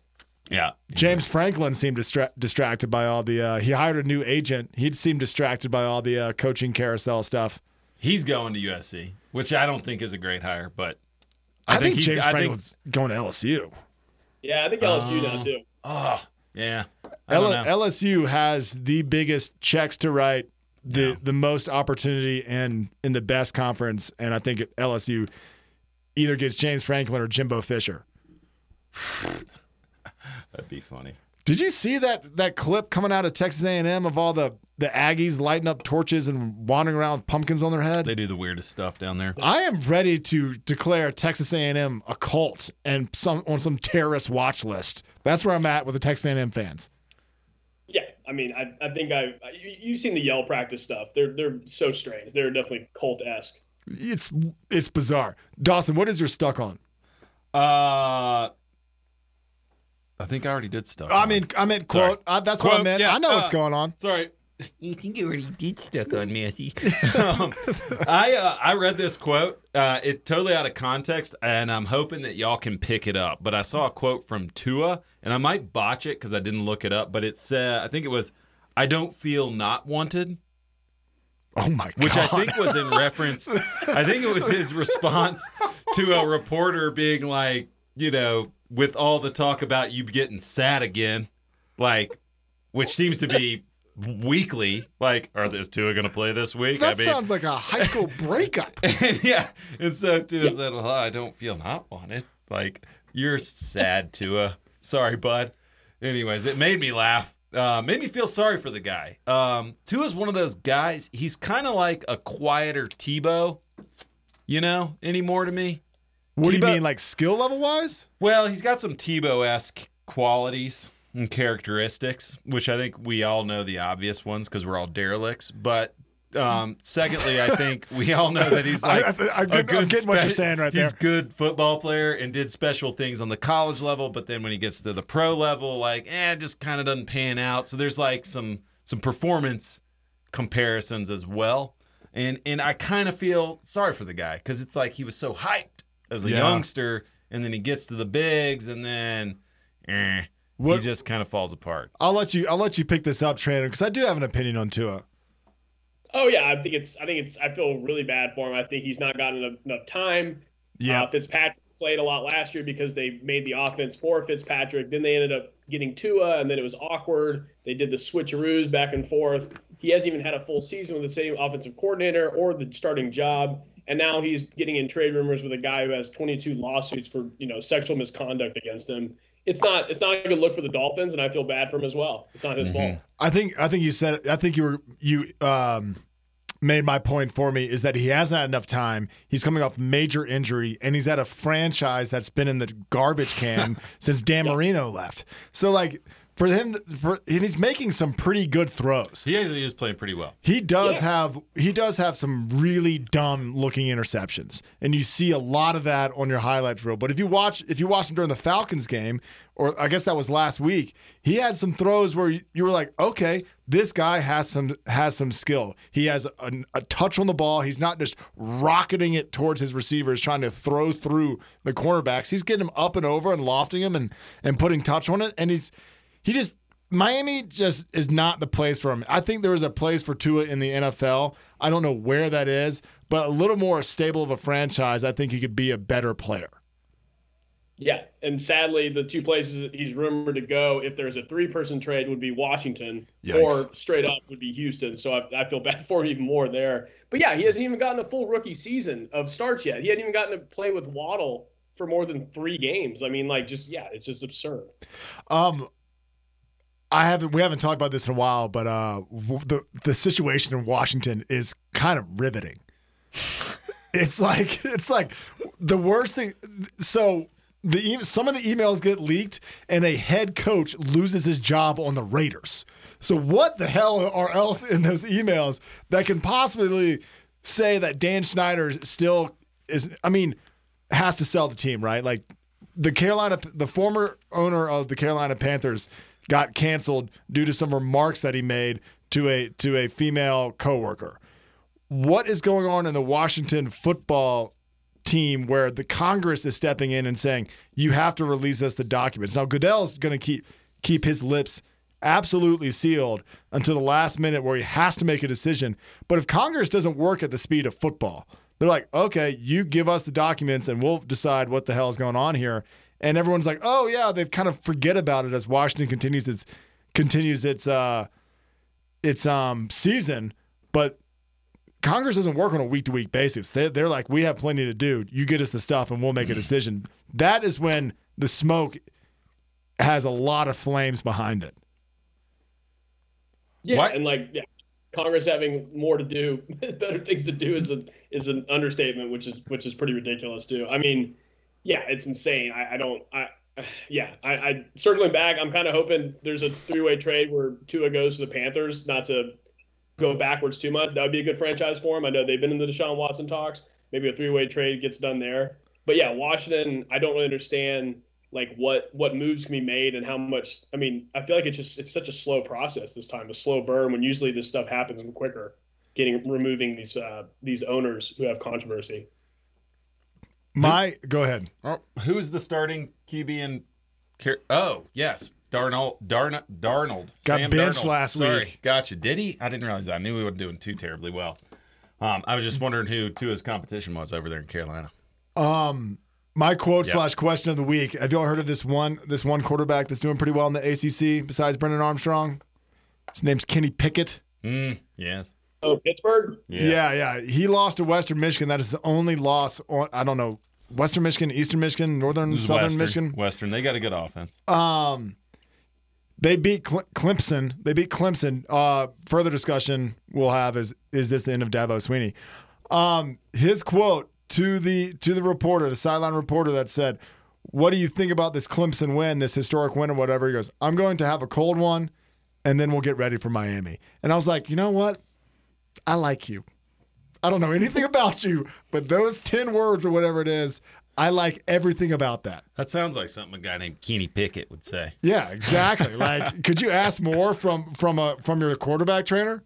Yeah, James Franklin seemed distra- distracted by all the. Uh, he hired a new agent. He seemed distracted by all the uh, coaching carousel stuff. he's going to USC, which I don't think is a great hire, but I, think, he's. James I think. Franklin's going to LSU. Yeah, I think LSU now uh, too. Oh, yeah. L- LSU has the biggest checks to write, the Yeah. the most opportunity, and in the best conference. And I think LSU either gets James Franklin or Jimbo Fisher. That'd be funny. Did you see that that clip coming out of Texas A&M of all the the Aggies lighting up torches and wandering around with pumpkins on their head? They do the weirdest stuff down there. I am ready to declare Texas A&M a cult and some on some terrorist watch list. That's where I'm at with the Texas A&M fans. Yeah, I mean, I, I think I you, you've seen the yell practice stuff. They're they're so strange. They're definitely cult esque. It's it's bizarre. Dawson, what is your stuck on? Uh, I think I already did stuff. I on mean. I meant quote. Sorry. Uh, that's what I Quote, meant. yeah, I know what's uh, going on. sorry. You think you already did stuck on Matthew? um, I uh, I read this quote. Uh, it totally out of context, and I'm hoping that y'all can pick it up. But I saw a quote from Tua, and I might botch it because I didn't look it up. But it said, I think it was, "I don't feel not wanted." Oh my god! which I think was in reference. I think it was his response to a reporter being like, you know, with all the talk about you getting sad again, like, which seems to be weekly. Like, are this Tua going to play this week? that I mean, sounds like a high school breakup. and yeah, and so Tua said, "Well, I don't feel not wanted." Like, you're sad, Tua. Sorry, bud. Anyways, it made me laugh. Uh, made me feel sorry for the guy. Um, Tua's one of those guys. He's kind of like a quieter Tebow, you know, anymore to me. What do you mean, like skill level wise? Well, he's got some Tebow esque qualities and characteristics, which I think we all know the obvious ones because we're all derelicts. But um, secondly, I think we all know that he's like I- I- I'm a getting- I'm getting what you're saying right there. He's there. good football player and did special things on the college level, but then when he gets to the pro level, like eh, it just kind of doesn't pan out. So there's like some some performance comparisons as well. And and I kind of feel sorry for the guy because it's like he was so hyped as a Yeah. youngster, and then he gets to the bigs, and then eh, What- he just kind of falls apart. I'll let you. I'll let you pick this up, trainer, because I do have an opinion on Tua. Oh yeah, I think it's I think it's I feel really bad for him. I think he's not gotten enough, enough time. Yeah, Uh, Fitzpatrick played a lot last year because they made the offense for Fitzpatrick. Then they ended up getting Tua, and then it was awkward. They did the switcheroos back and forth. He hasn't even had a full season with the same offensive coordinator or the starting job. And now he's getting in trade rumors with a guy who has 22 lawsuits for you know sexual misconduct against him. It's not it's not a good look for the Dolphins, and I feel bad for him as well. It's not his mm-hmm. fault. I think I think you said I think you were you um made my point for me is that he hasn't had enough time. He's coming off major injury, and he's at a franchise that's been in the garbage can since Dan Marino left. So like for him, for, and he's making some pretty good throws. He is, he is playing pretty well. He does yeah. have he does have some really dumb looking interceptions, and you see a lot of that on your highlights reel. But if you watch if you watch him during the Falcons game, or I guess that was last week, he had some throws where you were like, okay, this guy has some has some skill. He has a, a touch on the ball. He's not just rocketing it towards his receivers, trying to throw through the cornerbacks. He's getting them up and over and lofting them and and putting touch on it, and he's he just Miami just is not the place for him. I think there is a place for Tua in the NFL. I don't know where that is, but a little more stable of a franchise, I think he could be a better player. Yeah, and sadly, the two places he's rumored to go, if there's a three-person trade, would be Washington, Yikes. or straight up would be Houston. So I, I, feel bad for him even more there. But yeah, he hasn't even gotten a full rookie season of starts yet. He hadn't even gotten to play with Waddle for more than three games. I mean, like, just yeah, it's just absurd. Um, I haven't. We haven't talked about this in a while, but uh, the the situation in Washington is kind of riveting. it's like it's like the worst thing. So the some of the emails get leaked, and a head coach loses his job on the Raiders. So what the hell are else in those emails that can possibly say that Dan Snyder still is? I mean, has to sell the team, right? Like the Carolina, the former owner of the Carolina Panthers got canceled due to some remarks that he made to a to a female coworker. What is going on in the Washington football team where the Congress is stepping in and saying you have to release us the documents? Now Goodell's going to keep keep his lips absolutely sealed until the last minute where he has to make a decision. But if Congress doesn't work at the speed of football, they're like, okay, you give us the documents and we'll decide what the hell is going on here and everyone's like, "Oh yeah," they kind of forget about it as Washington continues its continues its uh its um season, but Congress doesn't work on a week to week basis. They, they're like, we have plenty to do. You get us the stuff, and we'll make a mm. decision. That is when the smoke has a lot of flames behind it. Yeah, what? and like yeah, Congress having more to do, better things to do is a is an understatement, which is which is pretty ridiculous too. I mean, yeah, it's insane. I, I don't. I yeah, I, I circling back. I'm kind of hoping there's a three way trade where Tua goes to the Panthers, not to go backwards too much. That would be a good franchise for him. I know they've been in the Deshaun Watson talks. Maybe a three way trade gets done there. But yeah, Washington. I don't really understand like what what moves can be made and how much. I mean, I feel like it's just it's such a slow process this time, a slow burn when usually this stuff happens quicker. Getting removing these uh, these owners who have controversy. My go ahead. Oh, who's the starting QB in? Oh yes, Darnold. Darn, Darnold got Sam benched Darnold. last Sorry. week. Gotcha. Did he? I didn't realize that. I knew we weren't doing too terribly well. Um, I was just wondering who Tua's competition was over there in Carolina. Um, my quote yep. slash question of the week. Have y'all heard of this one this one quarterback that's doing pretty well in the ACC besides Brennan Armstrong? His name's Kenny Pickett. Mm, yes. Oh, Pittsburgh. Yeah. yeah, yeah. He lost to Western Michigan. That is the only loss on. I don't know. Western Michigan, Eastern Michigan, Northern, Southern Western, Michigan. Western. They got a good offense. Um, they beat Cle- Clemson. They beat Clemson. Uh, further discussion we'll have is is this the end of Dabo Swinney? Um, his quote to the to the reporter, the sideline reporter that said, "What do you think about this Clemson win, this historic win, or whatever?" He goes, "I'm going to have a cold one, and then we'll get ready for Miami." And I was like, you know what? I like you. I don't know anything about you, but those 10 words or whatever it is, I like everything about that. That sounds like something a guy named Kenny Pickett would say. Yeah, exactly. like, could you ask more from from a from your quarterback trainer?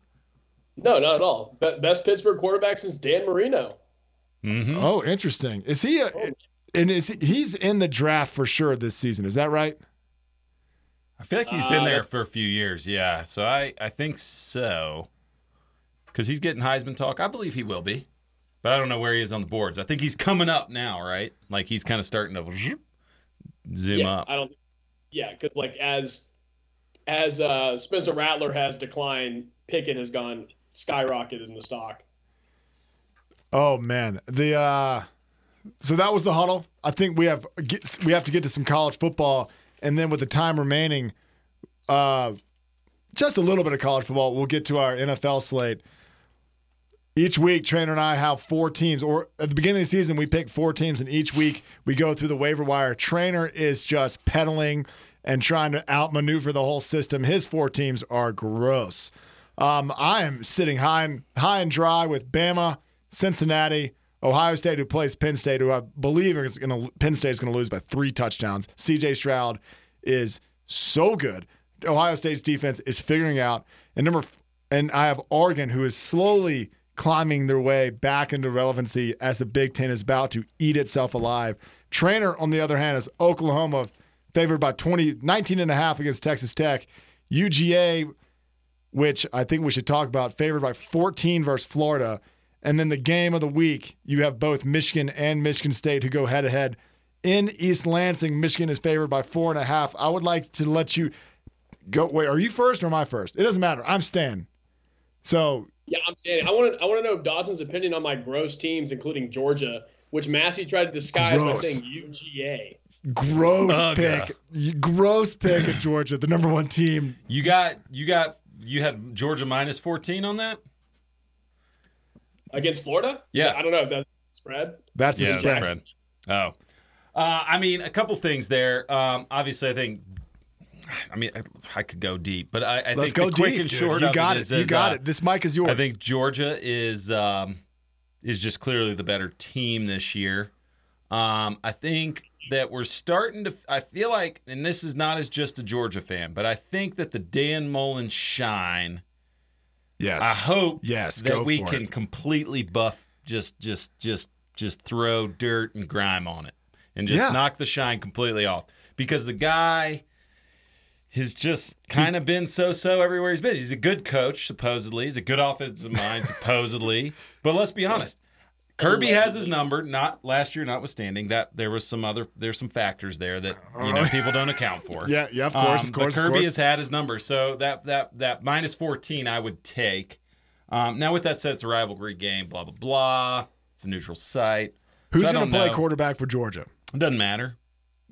No, not at all. Best Pittsburgh quarterback since Dan Marino. Mm-hmm. Oh, interesting. Is he? A, oh. And is he, he's in the draft for sure this season? Is that right? I feel like he's been uh, there for a few years. Yeah, so I I think so because he's getting Heisman talk. I believe he will be, but I don't know where he is on the boards. I think he's coming up now, right? Like he's kind of starting to zoom yeah, up. I don't. Yeah, because like as as uh, Spencer Rattler has declined, Pickett has gone skyrocketed in the stock. Oh man, the uh, so that was the huddle. I think we have get, we have to get to some college football, and then with the time remaining, uh, just a little bit of college football. We'll get to our NFL slate. Each week, Trainer and I have four teams, or at the beginning of the season, we pick four teams, and each week we go through the waiver wire. Trainer is just pedaling and trying to outmaneuver the whole system. His four teams are gross. Um, I am sitting high and high and dry with Bama, Cincinnati, Ohio State, who plays Penn State, who I believe is going to Penn State is going to lose by three touchdowns. C.J. Stroud is so good. Ohio State's defense is figuring out, and number and I have Oregon, who is slowly climbing their way back into relevancy as the Big Ten is about to eat itself alive. Trainer, on the other hand, is Oklahoma, favored by 20, 19 and a half against Texas Tech. UGA, which I think we should talk about, favored by 14 versus Florida. And then the game of the week, you have both Michigan and Michigan State who go head to head. In East Lansing, Michigan is favored by four and a half. I would like to let you go. Wait, are you first or am I first? It doesn't matter. I'm Stan. So yeah, I'm saying I want to I want to know Dawson's opinion on my gross teams, including Georgia, which Massey tried to disguise gross. by saying UGA. Gross oh, pick, God. gross pick of Georgia, the number one team. You got you got you had Georgia minus 14 on that against Florida. Yeah, I don't know if that's spread. That's the yeah, spread. spread. Oh, uh, I mean, a couple things there. Um, obviously, I think I mean, I, I, could go deep, but I, I Let's think the quick deep, and short you got it. Is, you got uh, it. This mic is yours. I think Georgia is um, is just clearly the better team this year. Um, I think that we're starting to. I feel like, and this is not as just a Georgia fan, but I think that the Dan Mullen shine. Yes. I hope. Yes. That we can it. completely buff. Just, just, just, just throw dirt and grime on it, and just Yeah. knock the shine completely off because the guy has just kind of been so-so everywhere he's been. He's a good coach, supposedly. He's a good offensive mind, supposedly. But let's be honest. Kirby has his number, not last year notwithstanding. That there was some other there's some factors there that you know people don't account for. Yeah, yeah, of course, Um, of course. But Kirby course. has had his number, so that that that minus fourteen I would take. Um, now with that said, it's a rivalry game. Blah blah blah. It's a neutral site. Who's So going to play know. quarterback for Georgia? It doesn't matter.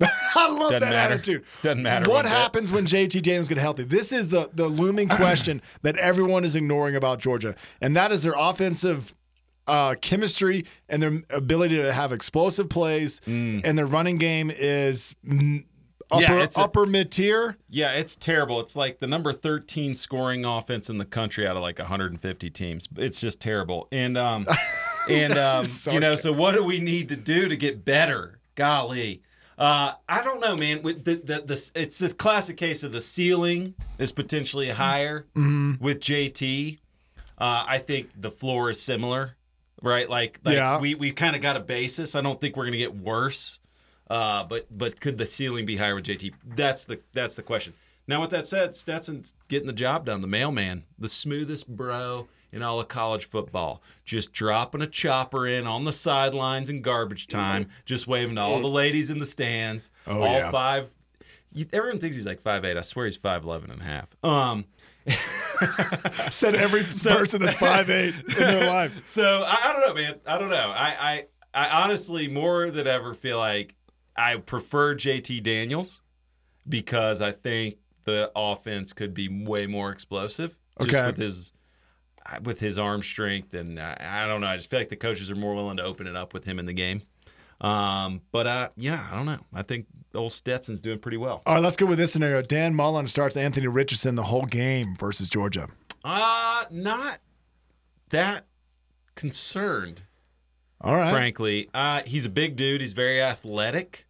I love Doesn't that matter. attitude. Doesn't matter What bit. happens when JT Daniels get healthy? This is the the looming question that everyone is ignoring about Georgia, and that is their offensive uh, chemistry and their ability to have explosive plays, and their running game is mm, upper Mm. Yeah, upper mid tier. Yeah, it's terrible. It's like the number 13 scoring offense in the country out of like 150 teams. It's just terrible. And um and um so you know, so what do we need to do to get better? Golly. Uh, I don't know, man. With the, the the it's a classic case of the ceiling is potentially higher with JT. Uh, I think the floor is similar, right? Like, like Yeah. we we've kind of got a basis. I don't think we're gonna get worse. Uh, but but could the ceiling be higher with JT? That's the that's the question. Now, with that said, Stetson's getting the job done. The mailman, the smoothest bro in all of college football, just dropping a chopper in on the sidelines in garbage time, just waving to all the ladies in the stands. Oh, all yeah. five. you- Everyone thinks he's like 5'8". I swear he's 5'11 and a half. Um, Said every person that's five eight in their life. So I, I don't know, man. I don't know. I, I I honestly more than ever feel like I prefer JT Daniels because I think the offense could be way more explosive. Just Okay. with his with his arm strength and uh, I don't know. I just feel like the coaches are more willing to open it up with him in the game. Um, but uh, yeah, I don't know. I think old Stetson's doing pretty well. All right, let's go with this scenario. Dan Mullen starts Anthony Richardson the whole game versus Georgia. Uh not that concerned. All right. frankly. Uh, he's a big dude. He's very athletic.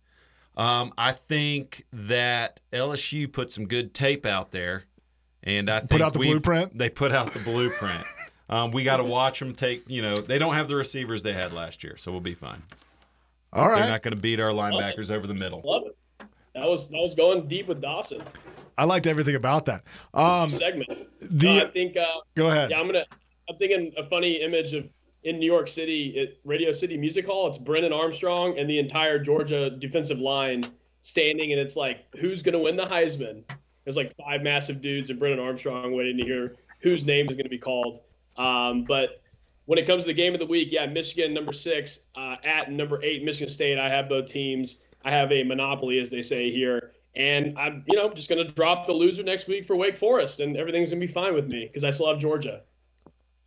Um, I think that LSU put some good tape out there, and I think out the blueprint? They put out the blueprint. um, we got to watch them take. You know, they don't have the receivers they had last year, so we'll be fine. All right, They're not going to beat our linebackers over the middle. Love it. That was that was going deep with Dawson I liked everything about that. Um, segment. the Uh, I think. Uh, go ahead. yeah, I'm gonna. I'm thinking a funny image of in New York City at Radio City Music Hall. It's Brennan Armstrong and the entire Georgia defensive line standing, and it's like, who's gonna win the Heisman? There's like five massive dudes and Brennan Armstrong waiting to hear whose name is gonna be called. Um, but when it comes to the game of the week, yeah, Michigan number six uh, at number eight, Michigan State. I have both teams. I have a monopoly, as they say here, and I'm you know just going to drop the loser next week for Wake Forest, and everything's going to be fine with me because I still have Georgia.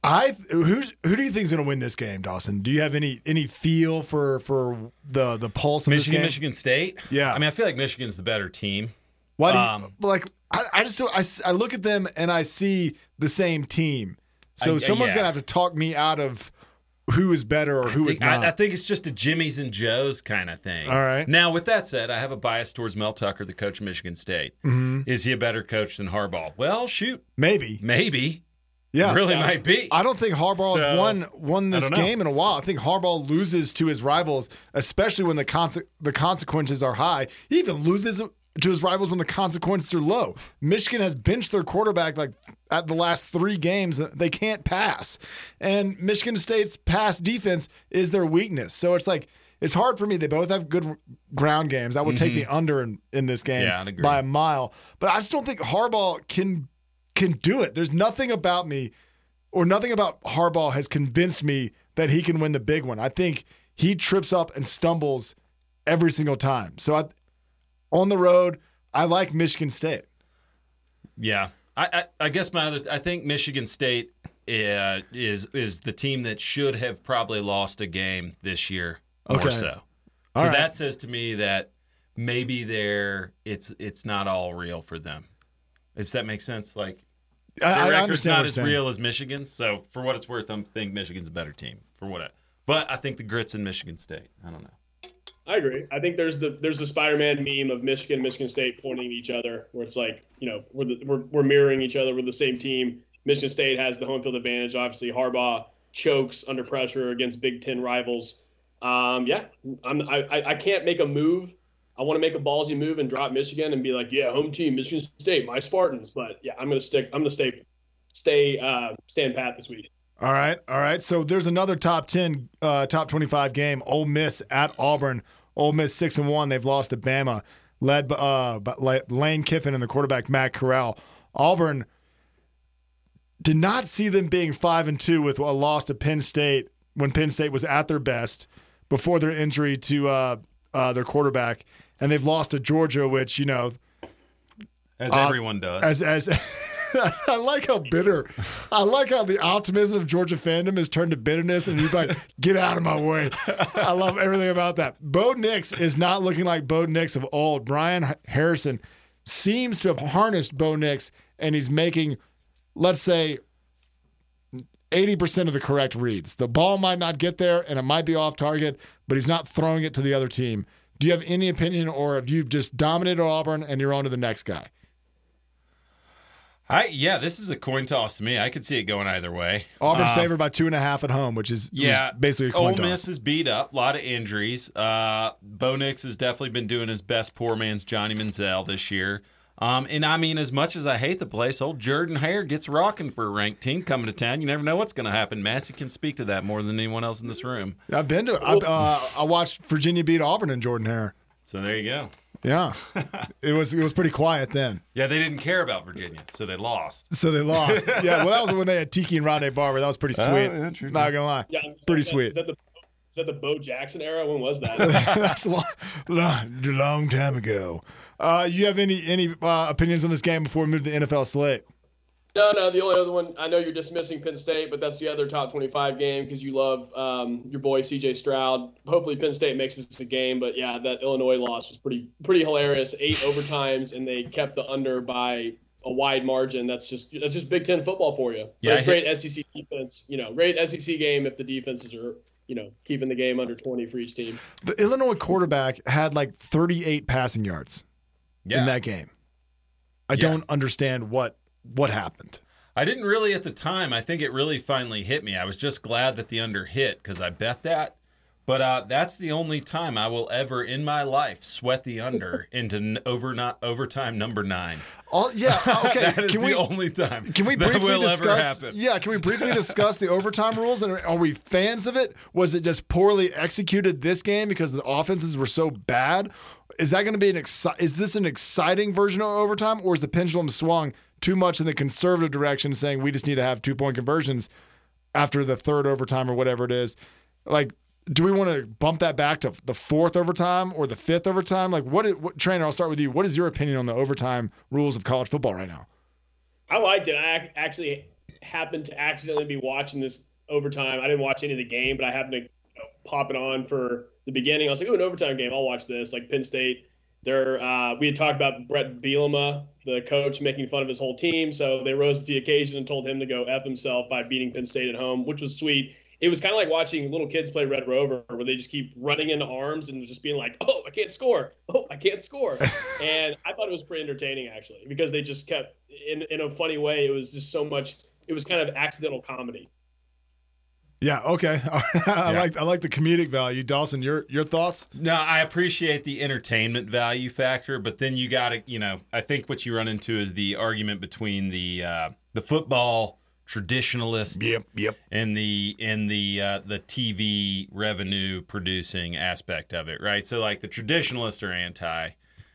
I who who do you think is going to win this game, Dawson? Do you have any any feel for for the the pulse of Michigan, this Michigan State. Yeah. I mean, I feel like Michigan's the better team. Why do you, Um, like? I, I just don't. I, s- I look at them and I see the same team. So I- someone's yeah. gonna have to talk me out of who is better or who I is think, not. I, I think it's just a Jimmy's and Joe's kind of thing. All right. Now, with that said, I have a bias towards Mel Tucker, the coach of Michigan State. Mm-hmm. Is he a better coach than Harbaugh? Well, shoot, Maybe. maybe. Yeah. really Yeah. might be. I don't think Harbaugh has won won this I don't know. game in a while. I think Harbaugh loses to his rivals, especially when the conse- the consequences are high. He even loses to his rivals when the consequences are low. Michigan has benched their quarterback like at the last three games. They can't pass, and Michigan State's pass defense is their weakness. So it's like it's hard for me. They both have good ground games. I would take the under in, in this game Mm-hmm. Yeah, by a mile, but I just don't think Harbaugh can can do it. There's nothing about me or nothing about Harbaugh has convinced me that he can win the big one. I think he trips up and stumbles every single time. So I, on the road, I like Michigan State. Yeah, I, I, I guess my other, I think Michigan State uh, is is the team that should have probably lost a game this year more Okay. so. All so right. that says to me that maybe they're it's it's not all real for them. Does that make sense? Like I, their I record's understand not as saying. real as Michigan's. So for what it's worth, I'm think Michigan's a better team for what. I, but I think the grits in Michigan State. I don't know. I agree. I think there's the there's the Spider-Man meme of Michigan, Michigan State pointing at each other, where it's like you know we're the, we're, we're mirroring each other. We're the same team. Michigan State has the home field advantage. Obviously, Harbaugh chokes under pressure against Big Ten rivals. Um, yeah, I'm, I I- I can't make a move. I want to make a ballsy move and drop Michigan and be like, yeah, home team, Michigan State, my Spartans. But yeah, I'm gonna stick. I'm gonna stay stay uh, stand pat this week. All right, all right. So there's another top ten, uh, top twenty-five game. Ole Miss at Auburn. Ole Miss six and one. They've lost to Bama, led by, uh, by Lane Kiffin and the quarterback Matt Corral. Auburn did not see them being five and two with a loss to Penn State when Penn State was at their best before their injury to uh, uh, their quarterback, and they've lost to Georgia, which you know As Uh, everyone does. as as I like how bitter. I like how the optimism of Georgia fandom has turned to bitterness, and he's like, "Get out of my way." I love everything about that. Bo Nix is not looking like Bo Nix of old. Bryan Harsin seems to have harnessed Bo Nix, and he's making, let's say, eighty percent of the correct reads. The ball might not get there, and it might be off target, but he's not throwing it to the other team. Do you have any opinion, or have you just dominated Auburn and you're on to the next guy? I yeah, this is a coin toss to me. I could see it going either way. Auburn's Uh, favored by two and a half at home, which is Yeah, basically a coin Ole toss. Miss is beat up, a lot of injuries. Uh, Bo Nix has definitely been doing his best poor man's Johnny Manziel this year. Um, and I mean, as much as I hate the place, old Jordan Hare gets rocking for a ranked team coming to town. You never know what's going to happen. Massey can speak to that more than anyone else in this room. I've been to. I, uh, I watched Virginia beat Auburn and Jordan Hare. So there you go. Yeah, it was it was pretty quiet then. Yeah, they didn't care about Virginia, so they lost. So they lost. yeah, well, that was when they had Tiki and Ronde Barber. That was pretty Oh, sweet. yeah, true, Not gonna lie, Yeah, is pretty that- sweet. Is that the is that the Bo Jackson era? When was that? That's a long, long, long time ago. Uh, you have any any uh, opinions on this game before we move to the NFL slate? No, no. The only other one I know you're dismissing Penn State, but that's the other top 25 game because you love um, your boy C.J. Stroud. Hopefully, Penn State makes this a game. But yeah, that Illinois loss was pretty pretty hilarious. Eight overtimes, and they kept the under by a wide margin. That's just that's just Big Ten football for you. Yeah, it's I great SEC defense. You know, great SEC game if the defenses are you know keeping the game under 20 for each team. The Illinois quarterback had like 38 passing yards Yeah. in that game. I Yeah. don't understand what what happened. I didn't really at the time. I think it really finally hit me. I was just glad that the under hit because I bet that. But uh, that's the only time I will ever in my life sweat the under into n- over not overtime number nine. All, yeah, uh, okay. that is can the we only time. Can we that briefly will discuss? Yeah, can we briefly discuss the overtime rules? And are we fans of it? Was it just poorly executed this game because the offenses were so bad? Is that going to be an exci- Is this an exciting version of overtime, or is the pendulum swung too much in the conservative direction, saying we just need to have two point conversions? after the third overtime or whatever it is. Like, do we want to bump that back to the fourth overtime or the fifth overtime? Like, what, trainer? I'll start with you. What is your opinion on the overtime rules of college football right now? I liked it. I actually happened to accidentally be watching this overtime. I didn't watch any of the game, but I happened to you know, pop it on for the beginning. I was like, "Oh, an overtime game. I'll watch this." Like Penn State, they're uh, we had talked about Bret Bielema, the coach, making fun of his whole team, so they rose to the occasion and told him to go f himself by beating Penn State at home, which was sweet. It was kind of like watching little kids play Red Rover, where they just keep running into arms and just being like, "Oh, I can't score! Oh, I can't score!" and I thought it was pretty entertaining actually because they just kept in in a funny way. It was just so much. It was kind of accidental comedy. Yeah. Okay. I yeah. like I like the comedic value. Dawson, your your thoughts? No, I appreciate the entertainment value factor, but then you got to, you know, I think what you run into is the argument between the uh, the football traditionalists, yep, yep, and the and the uh, the TV revenue producing aspect of it, right? So like the traditionalists are anti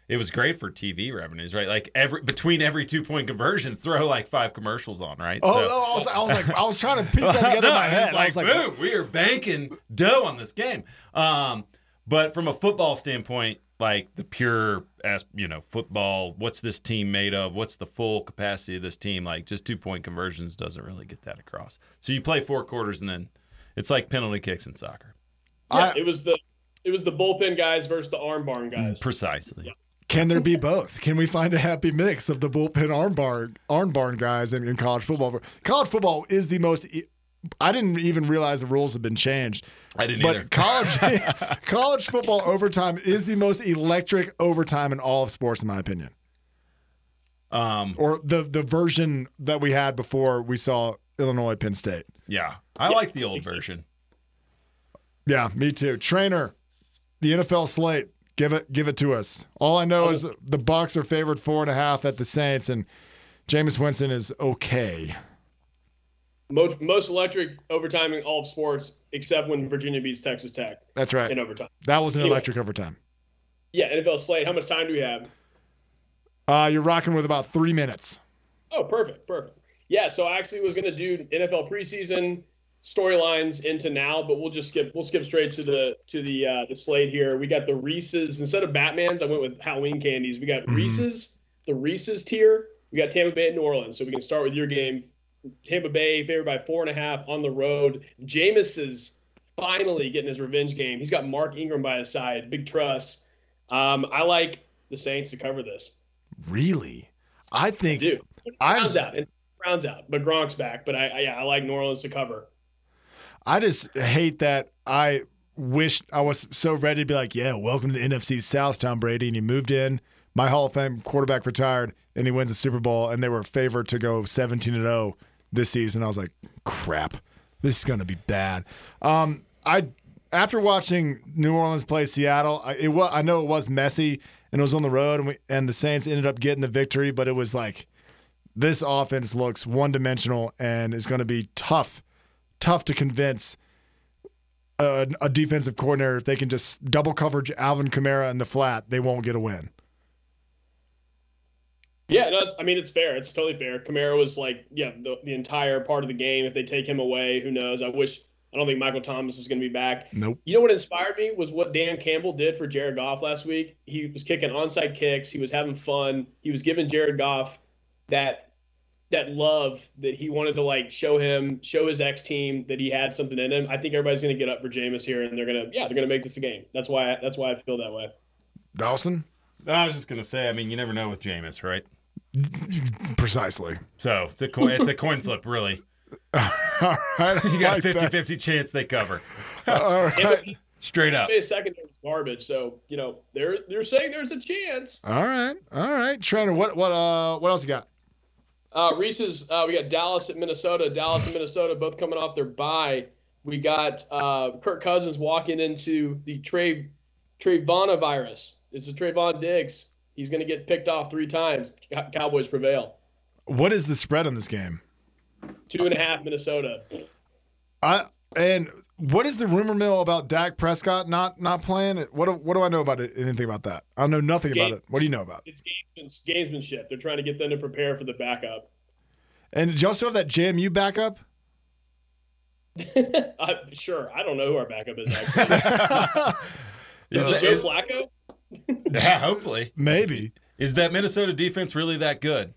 it was great for TV revenues, right? Like every between every two point conversion, throw like five commercials on, right? Oh, so, oh I, was, I, was, like, I was trying to piece that together no, in my head. Like, I was like, boom, we are banking dough on this game. Um, but from a football standpoint, like the pure as you know, football, what's this team made of? What's the full capacity of this team? Like just two point conversions doesn't really get that across. So you play four quarters and then it's like penalty kicks in soccer. Yeah, I, it was the it was the bullpen guys versus the arm barn guys. Precisely. Yeah. Can there be both? Can we find a happy mix of the bullpen arm barn, arm barn guys in, in college football? College football is the most. I didn't even realize the rules have been changed. I didn't but either. college college football overtime is the most electric overtime in all of sports, in my opinion. Um, or the the version that we had before we saw Illinois Penn State. Yeah, I yeah. like the old version. Yeah, me too. Trainer, the NFL slate. Give it, give it to us. All I know is the Bucks are favored four and a half at the Saints, and Jameis Winston is okay. Most most electric overtime in all of sports, except when Virginia beats Texas Tech. That's right. In overtime. That was an anyway, electric overtime. Yeah, NFL slate. How much time do we have? Uh, you're rocking with about three minutes. Oh, perfect, perfect. Yeah, so I actually was going to do NFL preseason storylines into now, but we'll just skip we'll skip straight to the to the uh, the slate here. We got the Reese's instead of Batman's. I went with Halloween candies. We got mm-hmm. Reese's, the Reese's tier. We got Tampa Bay and New Orleans. So we can start with your game. Tampa Bay favored by four and a half on the road. Jameis is finally getting his revenge game. He's got Mark Ingram by his side. Big trust. Um, I like the Saints to cover this. Really? I think. Dude, rounds out. It rounds out. But Gronk's back. But I, I yeah, I like New Orleans to cover. I just hate that I wish I was so ready to be like, yeah, welcome to the NFC South, Tom Brady. And he moved in. My Hall of Fame quarterback retired and he wins the Super Bowl and they were favored to go 17 and 0 this season. I was like, crap, this is going to be bad. Um, I after watching New Orleans play Seattle, I, it was I know it was messy and it was on the road and we, and the Saints ended up getting the victory, but it was like this offense looks one dimensional and is going to be tough tough to convince a, a, defensive coordinator if they can just double coverage Alvin Kamara in the flat, they won't get a win. Yeah, no, I mean it's fair. It's totally fair. Kamara was like, yeah, the, the entire part of the game. If they take him away, who knows? I wish. I don't think Michael Thomas is going to be back. Nope. You know what inspired me was what Dan Campbell did for Jared Goff last week. He was kicking onside kicks. He was having fun. He was giving Jared Goff that that love that he wanted to like show him, show his ex team that he had something in him. I think everybody's going to get up for Jameis here, and they're going to, yeah, they're going to make this a game. That's why, I, that's why I feel that way. Dawson, I was just going to say, I mean, you never know with Jameis, right? Precisely. So it's a coin, it's a coin flip, really. All right, you got a 50 50 chance they cover. All right. Straight up. Secondary is garbage, so you know they're they're saying there's a chance. All right, all right, Trainer. What what uh what else you got? Uh, Reese's, uh, we got Dallas at Minnesota. Dallas and Minnesota both coming off their bye. We got uh, Kirk Cousins walking into the Trey Trayvon virus. It's a Trevon Diggs. He's going to get picked off three times. Cowboys prevail. What is the spread on this game? Two and a half Minnesota. I and what is the rumor mill about Dak Prescott not not playing? What do, what do I know about it? Anything about that? I know nothing Game, about it. What do you know about? It's gamesmanship. They're trying to get them to prepare for the backup. And did you also have that JMU backup? uh, sure. I don't know who our backup is actually. is, is it Joe is, Flacco? yeah, hopefully. Maybe. Is that Minnesota defense really that good?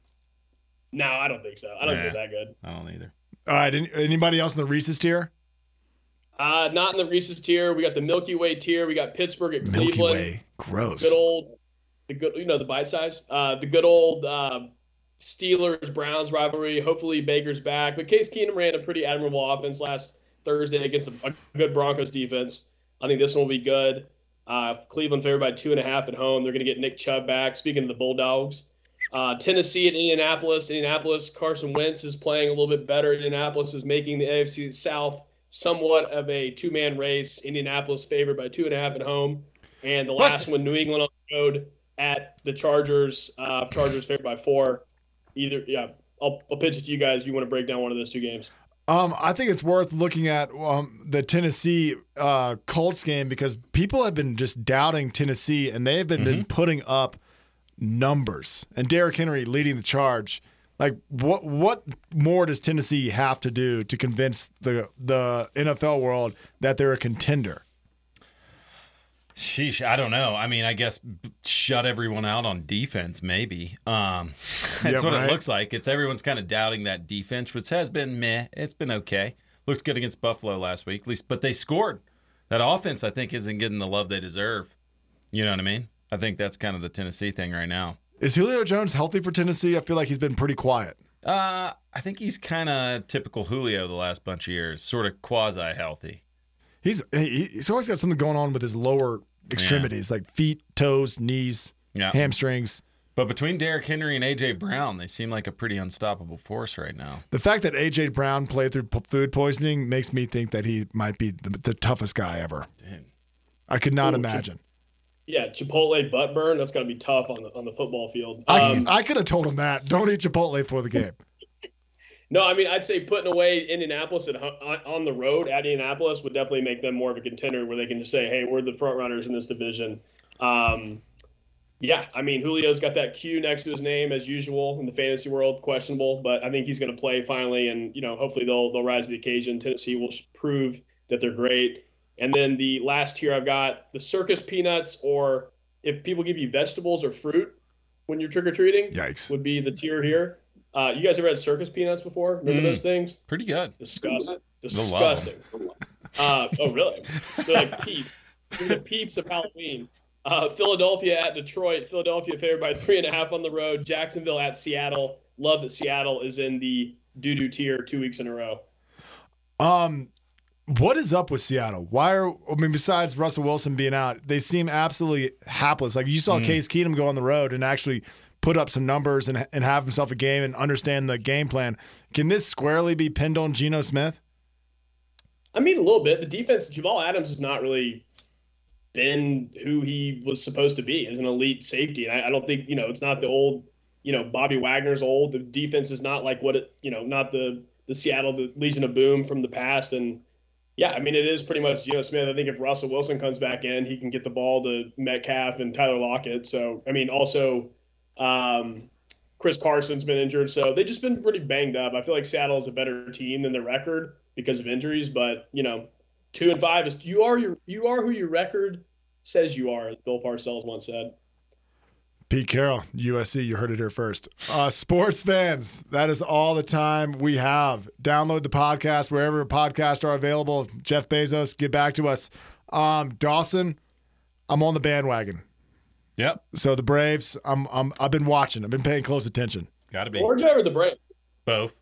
No, I don't think so. I don't think that good. I don't either. All right. Any, anybody else in the Reese's tier? Uh, not in the Reese's tier. We got the Milky Way tier. We got Pittsburgh at Milky Cleveland. Way. Gross. Good old, the good, you know, the bite size. Uh, the good old uh, Steelers Browns rivalry. Hopefully Baker's back. But Case Keenum ran a pretty admirable offense last Thursday against a, a good Broncos defense. I think this one will be good. Uh, Cleveland favored by two and a half at home. They're going to get Nick Chubb back. Speaking of the Bulldogs, uh, Tennessee at Indianapolis. Indianapolis, Carson Wentz is playing a little bit better. Indianapolis is making the AFC South somewhat of a two man race. Indianapolis favored by two and a half at home. And the last one, New England on the road at the Chargers. Uh, Chargers favored by four. Either, yeah, I'll, I'll pitch it to you guys. You want to break down one of those two games? Um, I think it's worth looking at um, the Tennessee uh, Colts game because people have been just doubting Tennessee and they have been, mm-hmm. been putting up numbers. And Derrick Henry leading the charge. Like what what more does Tennessee have to do to convince the the NFL world that they're a contender? Sheesh, I don't know. I mean, I guess shut everyone out on defense, maybe. Um, that's yeah, what right. it looks like. It's everyone's kind of doubting that defense, which has been meh. It's been okay. Looked good against Buffalo last week, at least, but they scored. That offense, I think, isn't getting the love they deserve. You know what I mean? I think that's kind of the Tennessee thing right now. Is Julio Jones healthy for Tennessee? I feel like he's been pretty quiet. Uh, I think he's kind of typical Julio the last bunch of years, sort of quasi healthy. He's he's always got something going on with his lower extremities, yeah. like feet, toes, knees, yeah. hamstrings. But between Derrick Henry and AJ Brown, they seem like a pretty unstoppable force right now. The fact that AJ Brown played through food poisoning makes me think that he might be the, the toughest guy ever. I could not Ooh, imagine. Yeah, Chipotle butt burn. That's gonna be tough on the on the football field. Um, I, I could have told him that. Don't eat Chipotle for the game. No, I mean, I'd say putting away Indianapolis at, on the road at Indianapolis would definitely make them more of a contender where they can just say, hey, we're the front runners in this division. Um, yeah, I mean, Julio's got that Q next to his name as usual in the fantasy world, questionable, but I think he's going to play finally, and you know, hopefully they'll they'll rise to the occasion. Tennessee will prove that they're great. And then the last tier I've got the circus peanuts, or if people give you vegetables or fruit when you're trick or treating, yikes, would be the tier here. Uh, you guys ever had circus peanuts before? Remember mm, those things? Pretty good. Disgusting. Disgusting. Uh, oh, really? They're like peeps. They're the peeps of Halloween. Uh, Philadelphia at Detroit. Philadelphia favored by three and a half on the road. Jacksonville at Seattle. Love that Seattle is in the doo doo tier two weeks in a row. Um, what is up with Seattle? Why are I mean, besides Russell Wilson being out, they seem absolutely hapless. Like you saw mm. Case Keenum go on the road and actually put up some numbers and, and have himself a game and understand the game plan. Can this squarely be pinned on Geno Smith? I mean, a little bit. The defense, Jamal Adams has not really been who he was supposed to be as an elite safety. And I, I don't think, you know, it's not the old, you know, Bobby Wagner's old. The defense is not like what it, you know, not the, the Seattle the Legion of Boom from the past. And yeah, I mean, it is pretty much Geno Smith. I think if Russell Wilson comes back in, he can get the ball to Metcalf and Tyler Lockett. So, I mean, also, um, Chris Carson's been injured, so they've just been pretty banged up. I feel like Seattle is a better team than their record because of injuries, but you know, two and five is you are your you are who your record says you are. as Bill Parcells once said. Pete Carroll, USC, you heard it here first. Uh, sports fans, that is all the time we have. Download the podcast wherever podcasts are available. Jeff Bezos, get back to us. Um, Dawson, I'm on the bandwagon. Yep. So the Braves, I'm, I'm I've been watching. I've been paying close attention. Got to be. Georgia or the Braves? Both.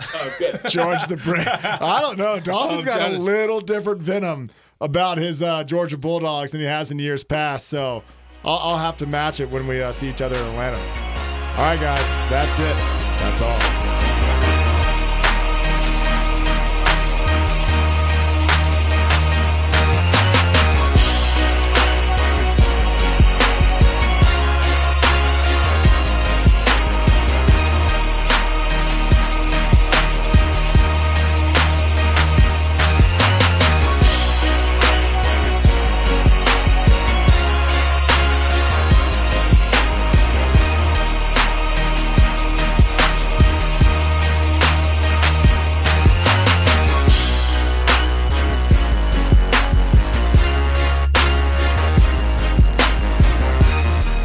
Oh, good. George the Brave. I don't know. Dawson's oh, got a little different venom about his uh, Georgia Bulldogs than he has in years past. So I'll, I'll have to match it when we uh, see each other in Atlanta. All right, guys. That's it. That's all.